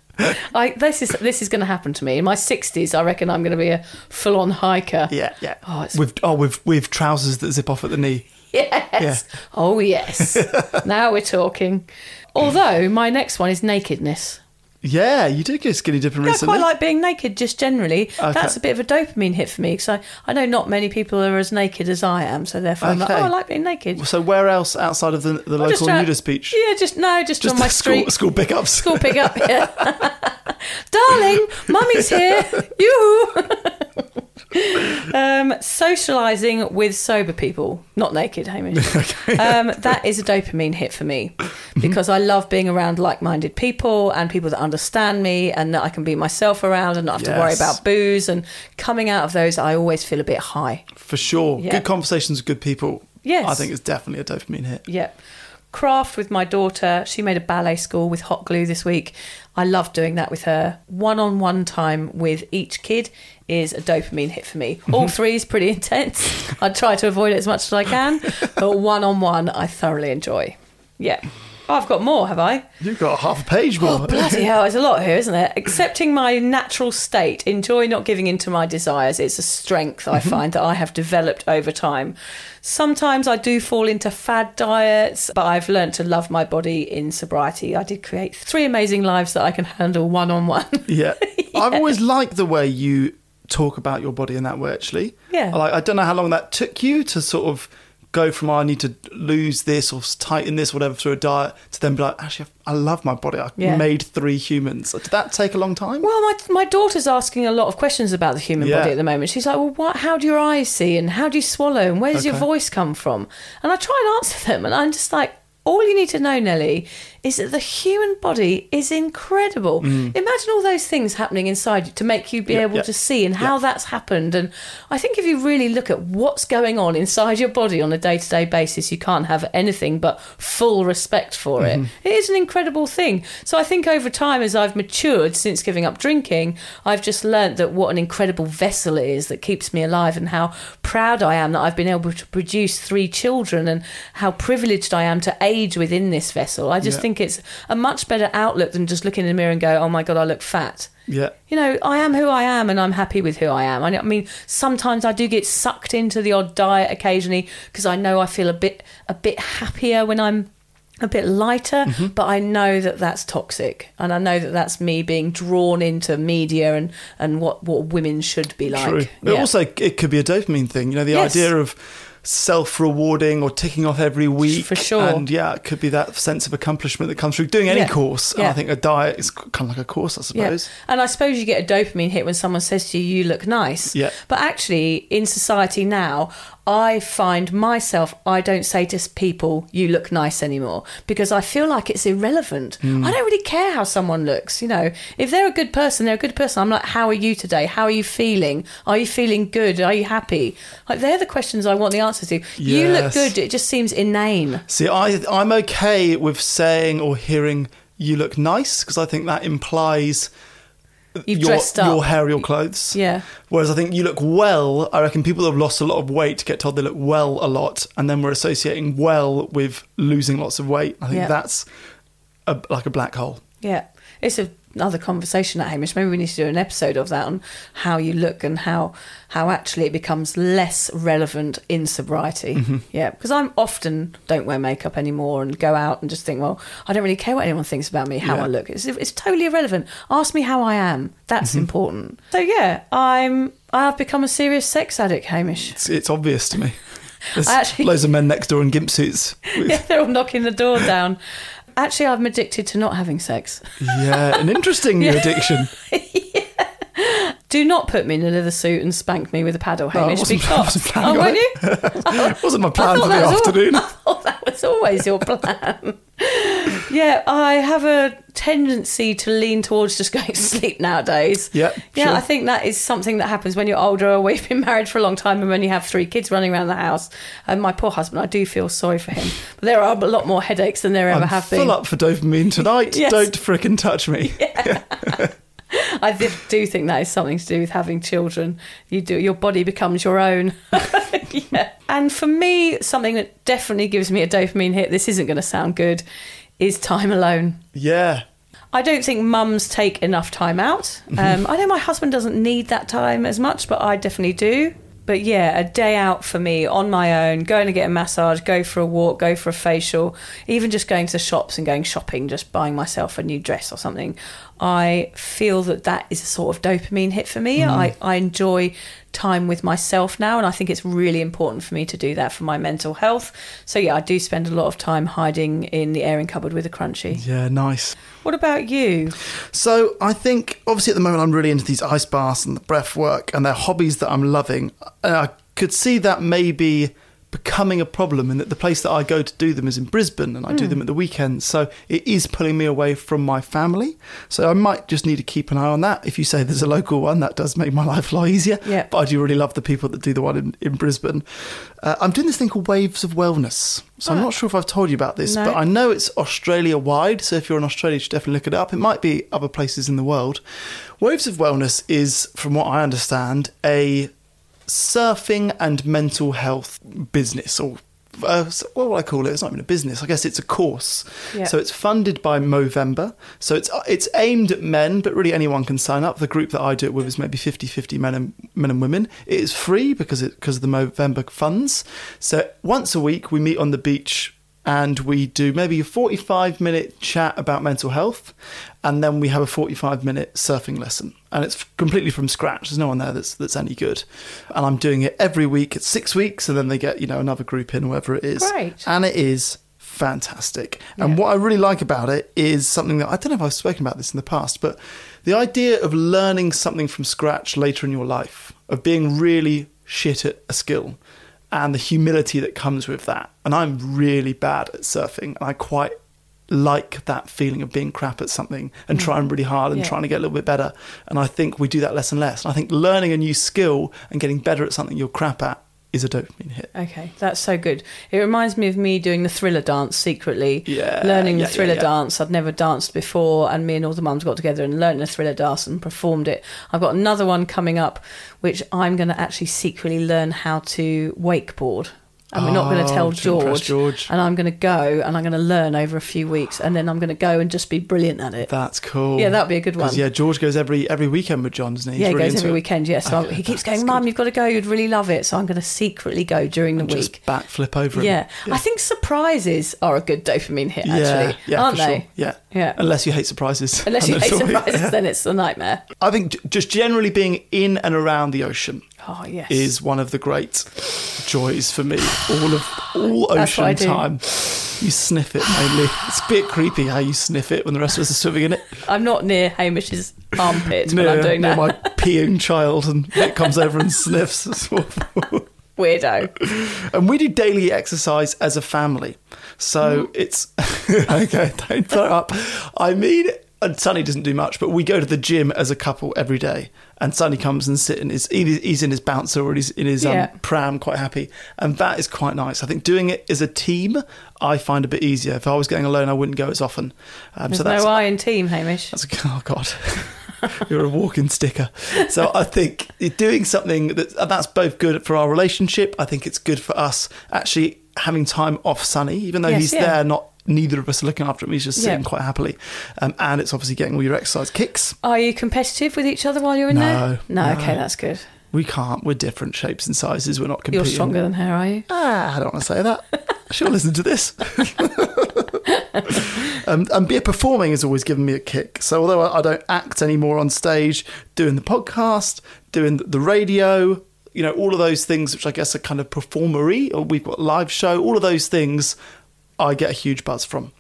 I, this is this is going to happen to me in my sixties. I reckon I'm going to be a full-on hiker. Yeah, yeah. Oh, it's- with oh with with trousers that zip off at the knee. Yes. Oh yes. now we're talking. Although my next one is nakedness. Yeah, you did go skinny dipping Yeah, I recently. quite like being naked just generally. Okay. That's a bit of a dopamine hit for me because I, I know not many people are as naked as I am. So therefore, I'm like, Okay. oh, I like being naked. so where else outside of the, the Well, just local around- nudist beach? Yeah, just no, just, Just on my the school, street. school pickups. School pickup. Yeah. Darling, mummy's here. You. um, socializing with sober people, not naked, Hamish. um, that is a dopamine hit for me because I love being around like-minded people and people that understand me and that I can be myself around and not have to worry about booze. And coming out of those, I always feel a bit high. For sure. Yeah. Good conversations with good people. Yes. I think it's definitely a dopamine hit. Yeah. Craft with my daughter. She made a ballet school with hot glue this week. I love doing that with her. One on one time with each kid is a dopamine hit for me. All three is pretty intense. I try to avoid it as much as I can, but one on one I thoroughly enjoy. Yeah. Oh, I've got more, have I? You've got half a page more. Oh, bloody hell, there's a lot here, isn't there? Accepting my natural state, enjoy not giving in to my desires. It's a strength I mm-hmm. find that I have developed over time. Sometimes I do fall into fad diets, but I've learned to love my body in sobriety. I did create three amazing lives that I can handle one on one. Yeah. I've always liked the way you talk about your body in that way, actually. Yeah. Like, I don't know how long that took you to sort of go from, oh, I need to lose this or tighten this, whatever, through a diet, to then be like, actually, I love my body. I Yeah. made three humans. Did that take a long time? Well, my, my daughter's asking a lot of questions about the human Yeah. body at the moment. She's like, well, what, how do your eyes see and how do you swallow and where does your voice come from? And I try and answer them and I'm just like, all you need to know, Nelly, is that the human body is incredible. Imagine all those things happening inside you to make you be Mm. Yeah, able yeah. to see and how that's happened. And I think if you really look at what's going on inside your body on a day to day basis, you can't have anything but full respect for Mm-hmm. it. It is an incredible thing. So I think over time, as I've matured since giving up drinking, I've just learnt that what an incredible vessel it is that keeps me alive and how proud I am that I've been able to produce three children and how privileged I am to age within this vessel. I just Yeah. Think it's a much better outlook than just looking in the mirror and go, oh my God, I look fat yeah. you know, I am who I am and I'm happy with who I am. I mean, sometimes I do get sucked into the odd diet occasionally because I know I feel a bit a bit happier when I'm a bit lighter, Mm-hmm. but I know that that's toxic and I know that that's me being drawn into media and and what what women should be like. True. But Yeah. also, it could be a dopamine thing. You know, the Yes. idea of self-rewarding or ticking off every week. For sure. And yeah, it could be that sense of accomplishment that comes through doing any Yeah. course. And Yeah. I think a diet is kind of like a course, I Yeah. suppose. And I suppose you get a dopamine hit when someone says to you, you look nice. Yeah. But actually, in society now, I find myself, I don't say to people, you look nice anymore because I feel like it's irrelevant. Hmm. I don't really care how someone looks. You know, if they're a good person, they're a good person. I'm like, how are you today? How are you feeling? Are you feeling good? Are you happy? Like, they're the questions I want the answers to. You look good. It just seems inane. See, I I'm okay with saying or hearing you look nice because I think that implies You've your, dressed up. your hair, your clothes. Yeah. Whereas I think you look well. I reckon people that have lost a lot of weight get told they look well a lot, and then we're associating well with losing lots of weight. I think Yeah. that's a, like a black hole. Yeah, it's a, another conversation, that Hamish. Maybe we need to do an episode of that on how you look and how how actually it becomes less relevant in sobriety. Mm-hmm. Yeah, because I'm often don't wear makeup anymore and go out and just think, well, I don't really care what anyone thinks about me, how Yeah. I look. It's it's totally irrelevant. Ask me how I am. That's Mm-hmm. important. So yeah, I'm I've become a serious sex addict, Hamish. It's, it's obvious to me. There's actually- loads of men next door in gimp suits. yeah, they're all knocking the door down. Actually, I'm addicted to not having sex. Yeah, an interesting new addiction. Do not put me in a leather suit and spank me with a paddle, No, I Hamish. because oh, on won't you? it wasn't my plan for the that was al- afternoon. I thought that was always your plan. yeah, I have a tendency to lean towards just going to sleep nowadays. Yeah, yeah. sure. I think that is something that happens when you're older, or we've been married for a long time, and when you have three kids running around the house. And my poor husband, I do feel sorry for him. But there are a lot more headaches than there ever I'm have full been. up for dopamine tonight. Yes. Don't frickin' touch me. I do think that is something to do with having children. You do your body becomes your own. yeah. And for me, something that definitely gives me a dopamine hit. This isn't going to sound good. Is time alone. Yeah. I don't think mums take enough time out. Um, I know my husband doesn't need that time as much, but I definitely do. But yeah, a day out for me on my own, going to get a massage, go for a walk, go for a facial, even just going to the shops and going shopping, just buying myself a new dress or something. I feel that that is a sort of dopamine hit for me. Mm. I, I enjoy time with myself now, and I think it's really important for me to do that for my mental health. So yeah, I do spend a lot of time hiding in the airing cupboard with a crunchy. Yeah, nice. What about you? So I think obviously at the moment I'm really into these ice baths and the breath work and they're hobbies that I'm loving. And I could see that maybe becoming a problem and that the place that I go to do them is in Brisbane and I do them at the weekends. So it is pulling me away from my family. So I might just need to keep an eye on that. If you say there's a local one, that does make my life a lot easier. Yeah. But I do really love the people that do the one in, in Brisbane. Uh, I'm doing this thing called Waves of Wellness. So I'm not sure if I've told you about this, No. but I know it's Australia wide. So if you're in Australia, you should definitely look it up. It might be other places in the world. Waves of Wellness is, from what I understand, a surfing and mental health business or uh, what would I call it? It's not even a business. I guess it's a course. Yeah. So it's funded by Movember. So it's uh, it's aimed at men, but really anyone can sign up. The group that I do it with is maybe 50-50 men and men and women. It is free because it because of the Movember funds. So once a week we meet on the beach and we do maybe a 45 minute chat about mental health and then we have a 45 minute surfing lesson. And it's completely from scratch. There's no one there that's that's any good. And i'm doing it every week it's six weeks and then they get you know another group in whatever it is. Great. and it is fantastic. And what i really like about it is something that i don't know if i've spoken about this in the past but the idea of learning something from scratch later in your life of being really shit at a skill and the humility that comes with that. And I'm really bad at surfing, and I quite like that feeling of being crap at something and mm. trying really hard and Yeah. trying to get a little bit better. And I think we do that less and less. And I think learning a new skill and getting better at something you're crap at is a dopamine hit. Okay, that's so good. It reminds me of me doing the thriller dance secretly. Yeah, Learning yeah, the yeah, thriller yeah. dance. I'd never danced before, and me and all the mums got together and learned the thriller dance and performed it. I've got another one coming up, which I'm going to actually secretly learn how to wakeboard. And we're not going Oh, to tell George, George. And I'm going to go and I'm going to learn over a few weeks, and then I'm going to go and just be brilliant at it. That's cool. Yeah, that'd be a good one. Yeah, George goes every every weekend with John, doesn't he? He's yeah, he really goes every it. weekend. Yeah, so oh, Okay, he keeps going. Mum, you've got to go. You'd really love it. So I'm going to secretly go during the week. Just backflip over him. Yeah. I think surprises are a good dopamine hit, yeah, actually, yeah, aren't they? sure. Yeah, Yeah. Unless you hate surprises. Unless you hate surprises, yeah. then it's a nightmare. I think just generally being in and around the ocean Oh yes. is one of the great joys for me. All of all That's what I ocean time, you sniff it mainly. It's a bit creepy how you sniff it when the rest of us are swimming in it. I'm not near Hamish's armpit when I'm doing near that. my peeing child, and it comes over and sniffs. It's awful. Weirdo. and we do daily exercise as a family. So Mm. it's okay. Don't throw up. I mean, and Sonny doesn't do much, but we go to the gym as a couple every day. And Sonny comes and sits in his he's in his bouncer or he's in his um, Yeah. pram, quite happy, and that is quite nice. I think doing it as a team, I find a bit easier. If I was going alone, I wouldn't go as often. Um, There's so that's no I in team, Hamish. that's oh god, you're a walking sticker. So I think doing something that that's both good for our relationship. I think it's good for us actually having time off Sunny, even though Yes, he's yeah. there. Not neither of us are looking after him. He's just sitting Yeah. quite happily, um, and it's obviously getting all your exercise kicks. Are you competitive with each other while you're in No, there? No, no. okay, that's good. We can't. We're different shapes and sizes. We're not competing. You're stronger than her, are you? Ah, I don't want to say that. She'll listen to this. um, and beer performing has always given me a kick. So although I I don't act anymore on stage, doing the podcast, doing the radio, you know, all of those things, which I guess are kind of performery, or we've got live show, all of those things, I get a huge buzz from.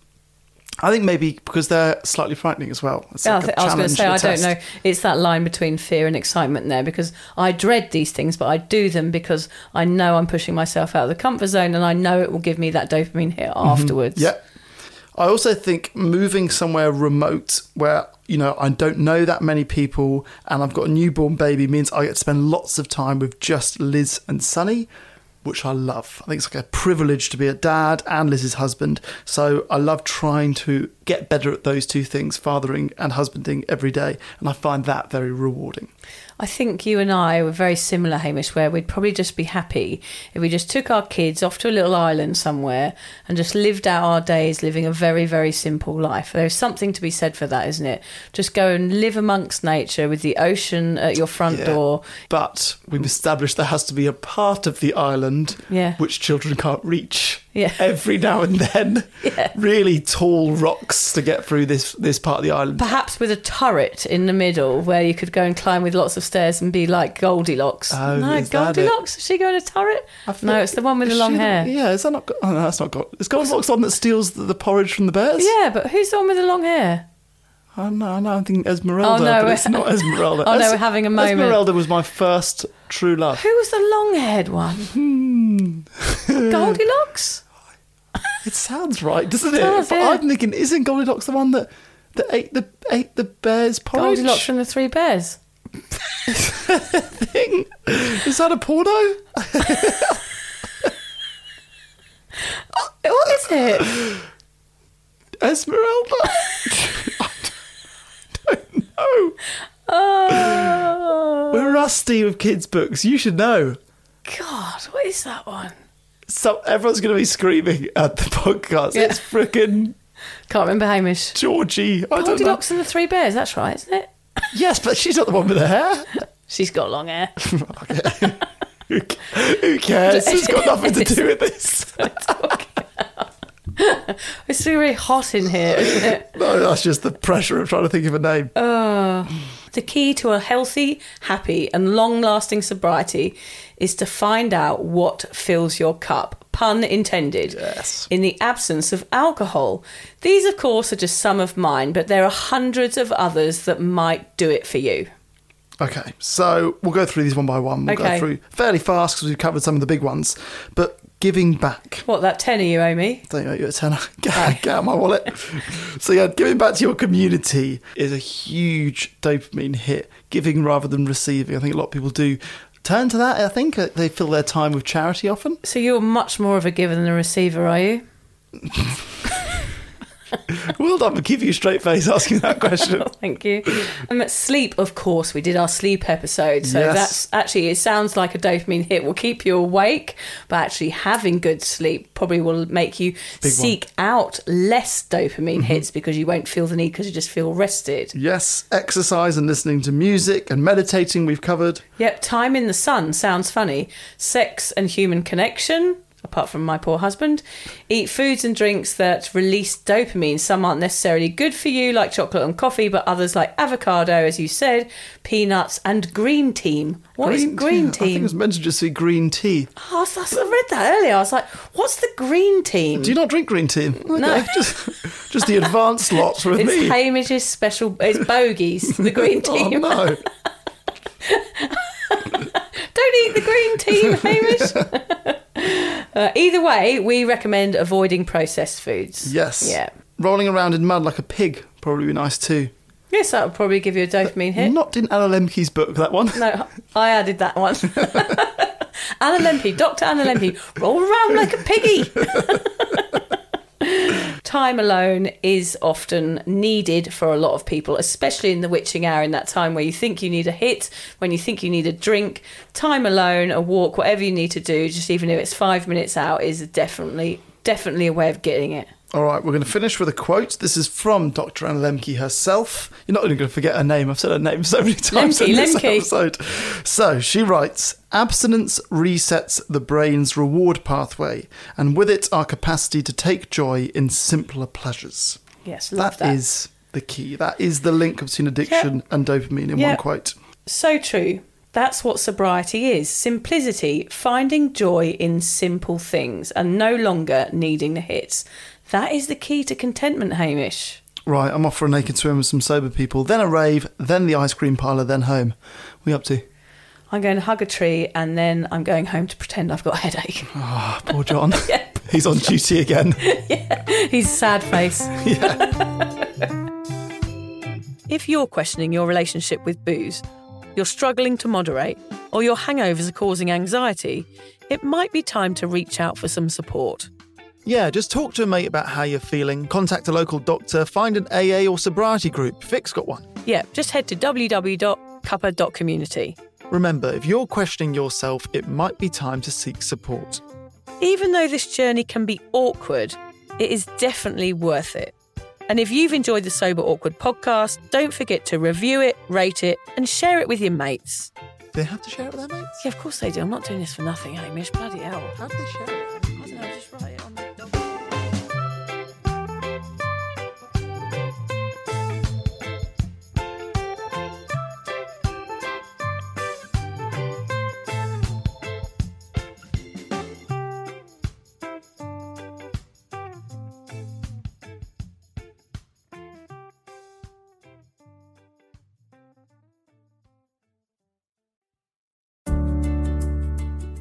I think maybe because they're slightly frightening as well. It's Yeah, I, like a th- I was going to say, I a don't know. It's that line between fear and excitement there because I dread these things, but I do them because I know I'm pushing myself out of the comfort zone and I know it will give me that dopamine hit afterwards. Mm-hmm. Yeah. I also think moving somewhere remote where, you know, I don't know that many people and I've got a newborn baby means I get to spend lots of time with just Liz and Sunny, which I love. I think it's like a privilege to be a dad and Liz's husband. So I love trying to get better at those two things, fathering and husbanding every day. And I find that very rewarding. I think you and I were very similar, Hamish, where we'd probably just be happy if we just took our kids off to a little island somewhere and just lived out our days living a very, very simple life. There's something to be said for that, isn't it? Just go and live amongst nature with the ocean at your front Yeah. door. But we've established there has to be a part of the island Yeah. which children can't reach. Yeah. Every now and then. Yeah. Really tall rocks to get through this this part of the island. Perhaps with a turret in the middle where you could go and climb with lots of stairs and be like Goldilocks. Oh, no, is that it? Goldilocks? Is she going a turret? No, it's the one with the long she hair. Yeah, is that not? Oh no, that's not God. Is Goldilocks the one that steals the, the porridge from the bears? Yeah, but who's the one with the long hair? Oh no, no, I'm thinking Esmeralda, Oh, no, but it's not Esmeralda. Oh, no, we're having a moment. Esmeralda was my first true love. Who was the long haired one? Hmm. Goldilocks? It sounds right, doesn't it? does, but yeah. I'm thinking, isn't Goldilocks the one that that ate the ate the bear's porridge? Goldilocks from the Three Bears. thing. Is that a porno? What is it? Esmeralda? Know. Oh, We're rusty with kids' books. You should know. God, what is that one? So everyone's going to be screaming at the podcast. Yeah. It's freaking Can't remember Hamish. Georgie. I don't know. Goldilocks and the Three Bears, that's right, isn't it? Yes, but she's not the one with the hair. She's got long hair. Who who cares? It's got nothing to do with this. It's very hot in here, isn't it? No, that's just the pressure of trying to think of a name. The key to a healthy, happy, and long lasting sobriety is to find out what fills your cup. Pun intended. Yes. In the absence of alcohol. These, of course, are just some of mine, but there are hundreds of others that might do it for you. Okay, so we'll go through these one by one. We'll go Okay. through fairly fast because we've covered some of the big ones. But giving back. What, that tenner you owe me? Don't you owe you a tenner. Get, get out my wallet. so yeah, giving back to your community is a huge dopamine hit. Giving rather than receiving. I think a lot of people do turn to that. I think uh, they fill their time with charity often. So you're much more of a giver than a receiver, are you? well done for keeping a straight face asking that question. Thank you. Um, sleep, of course, we did our sleep episode. So Yes. that's actually, it sounds like a dopamine hit will keep you awake, but actually having good sleep probably will make you Big one. Mm-hmm. seek out less dopamine hits because you won't feel the need because you just feel rested. yes, exercise and listening to music and meditating we've covered. Yep, time in the sun sounds funny. Sex and human connection, apart from my poor husband. Eat foods and drinks that release dopamine. Some aren't necessarily good for you, like chocolate and coffee, but others, like avocado, as you said, peanuts, and green tea. What is green tea? I think it was meant to just be green tea. Oh, I, was- I read that earlier. I was like, what's the green tea? Do you not drink green tea? Okay, No. just, just the advanced lots with it's me. Hamish's special, it's bogies, the green Oh tea. no! Don't eat the green tea, Hamish. uh, either way, we recommend avoiding processed foods. Yes. Yeah. Rolling around in mud like a pig probably be nice too. Yes, that would probably give you a dopamine hit. Not in Anna Lembke's book, that one. No, I added that one. Anna Lembke, Dr. Anna Lembke, roll around like a piggy. time alone is often needed for a lot of people, especially in the witching hour, in that time where you think you need a hit, when you think you need a drink. Time alone, a walk, whatever you need to do, just even if it's five minutes out, is definitely, definitely a way of getting it. All right, we're going to finish with a quote. This is from Dr. Anna Lembke herself. You're not even going to forget her name. I've said her name so many times Lembke, in this Lembke. episode. So she writes Abstinence resets the brain's reward pathway, and with it, our capacity to take joy in simpler pleasures. Yes, love that. that is the key. That is the link between addiction and dopamine in Yeah. one quote. So true. That's what sobriety is simplicity, finding joy in simple things and no longer needing the hits. That is the key to contentment, Hamish. Right, I'm off for a naked swim with some sober people, then a rave, then the ice cream parlour, then home. We up to? I'm going to hug a tree and then I'm going home to pretend I've got a headache. Ah, poor John. Yeah, He's on duty again. yeah, He's a sad face. If you're questioning your relationship with booze, you're struggling to moderate, or your hangovers are causing anxiety, it might be time to reach out for some support. Yeah, just talk to a mate about how you're feeling, contact a local doctor, find an AA or sobriety group. Vic's got one. Yeah, just head to www.cuppa.community. Remember, if you're questioning yourself, it might be time to seek support. Even though this journey can be awkward, it is definitely worth it. And if you've enjoyed the Sober Awkward podcast, don't forget to review it, rate it, and share it with your mates. Do they have to share it with their mates? Yeah, of course they do. I'm not doing this for nothing, Hamish. Bloody hell. How do they share it? I don't know, just write it on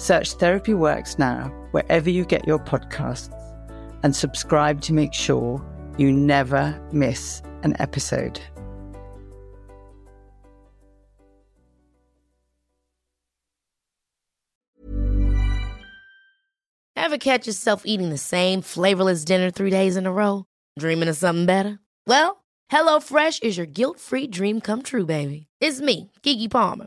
Search Therapy Works now wherever you get your podcasts and subscribe to make sure you never miss an episode. Ever catch yourself eating the same flavorless dinner three days in a row? Dreaming of something better? Well, HelloFresh is your guilt free dream come true, baby. It's me, Keke Palmer.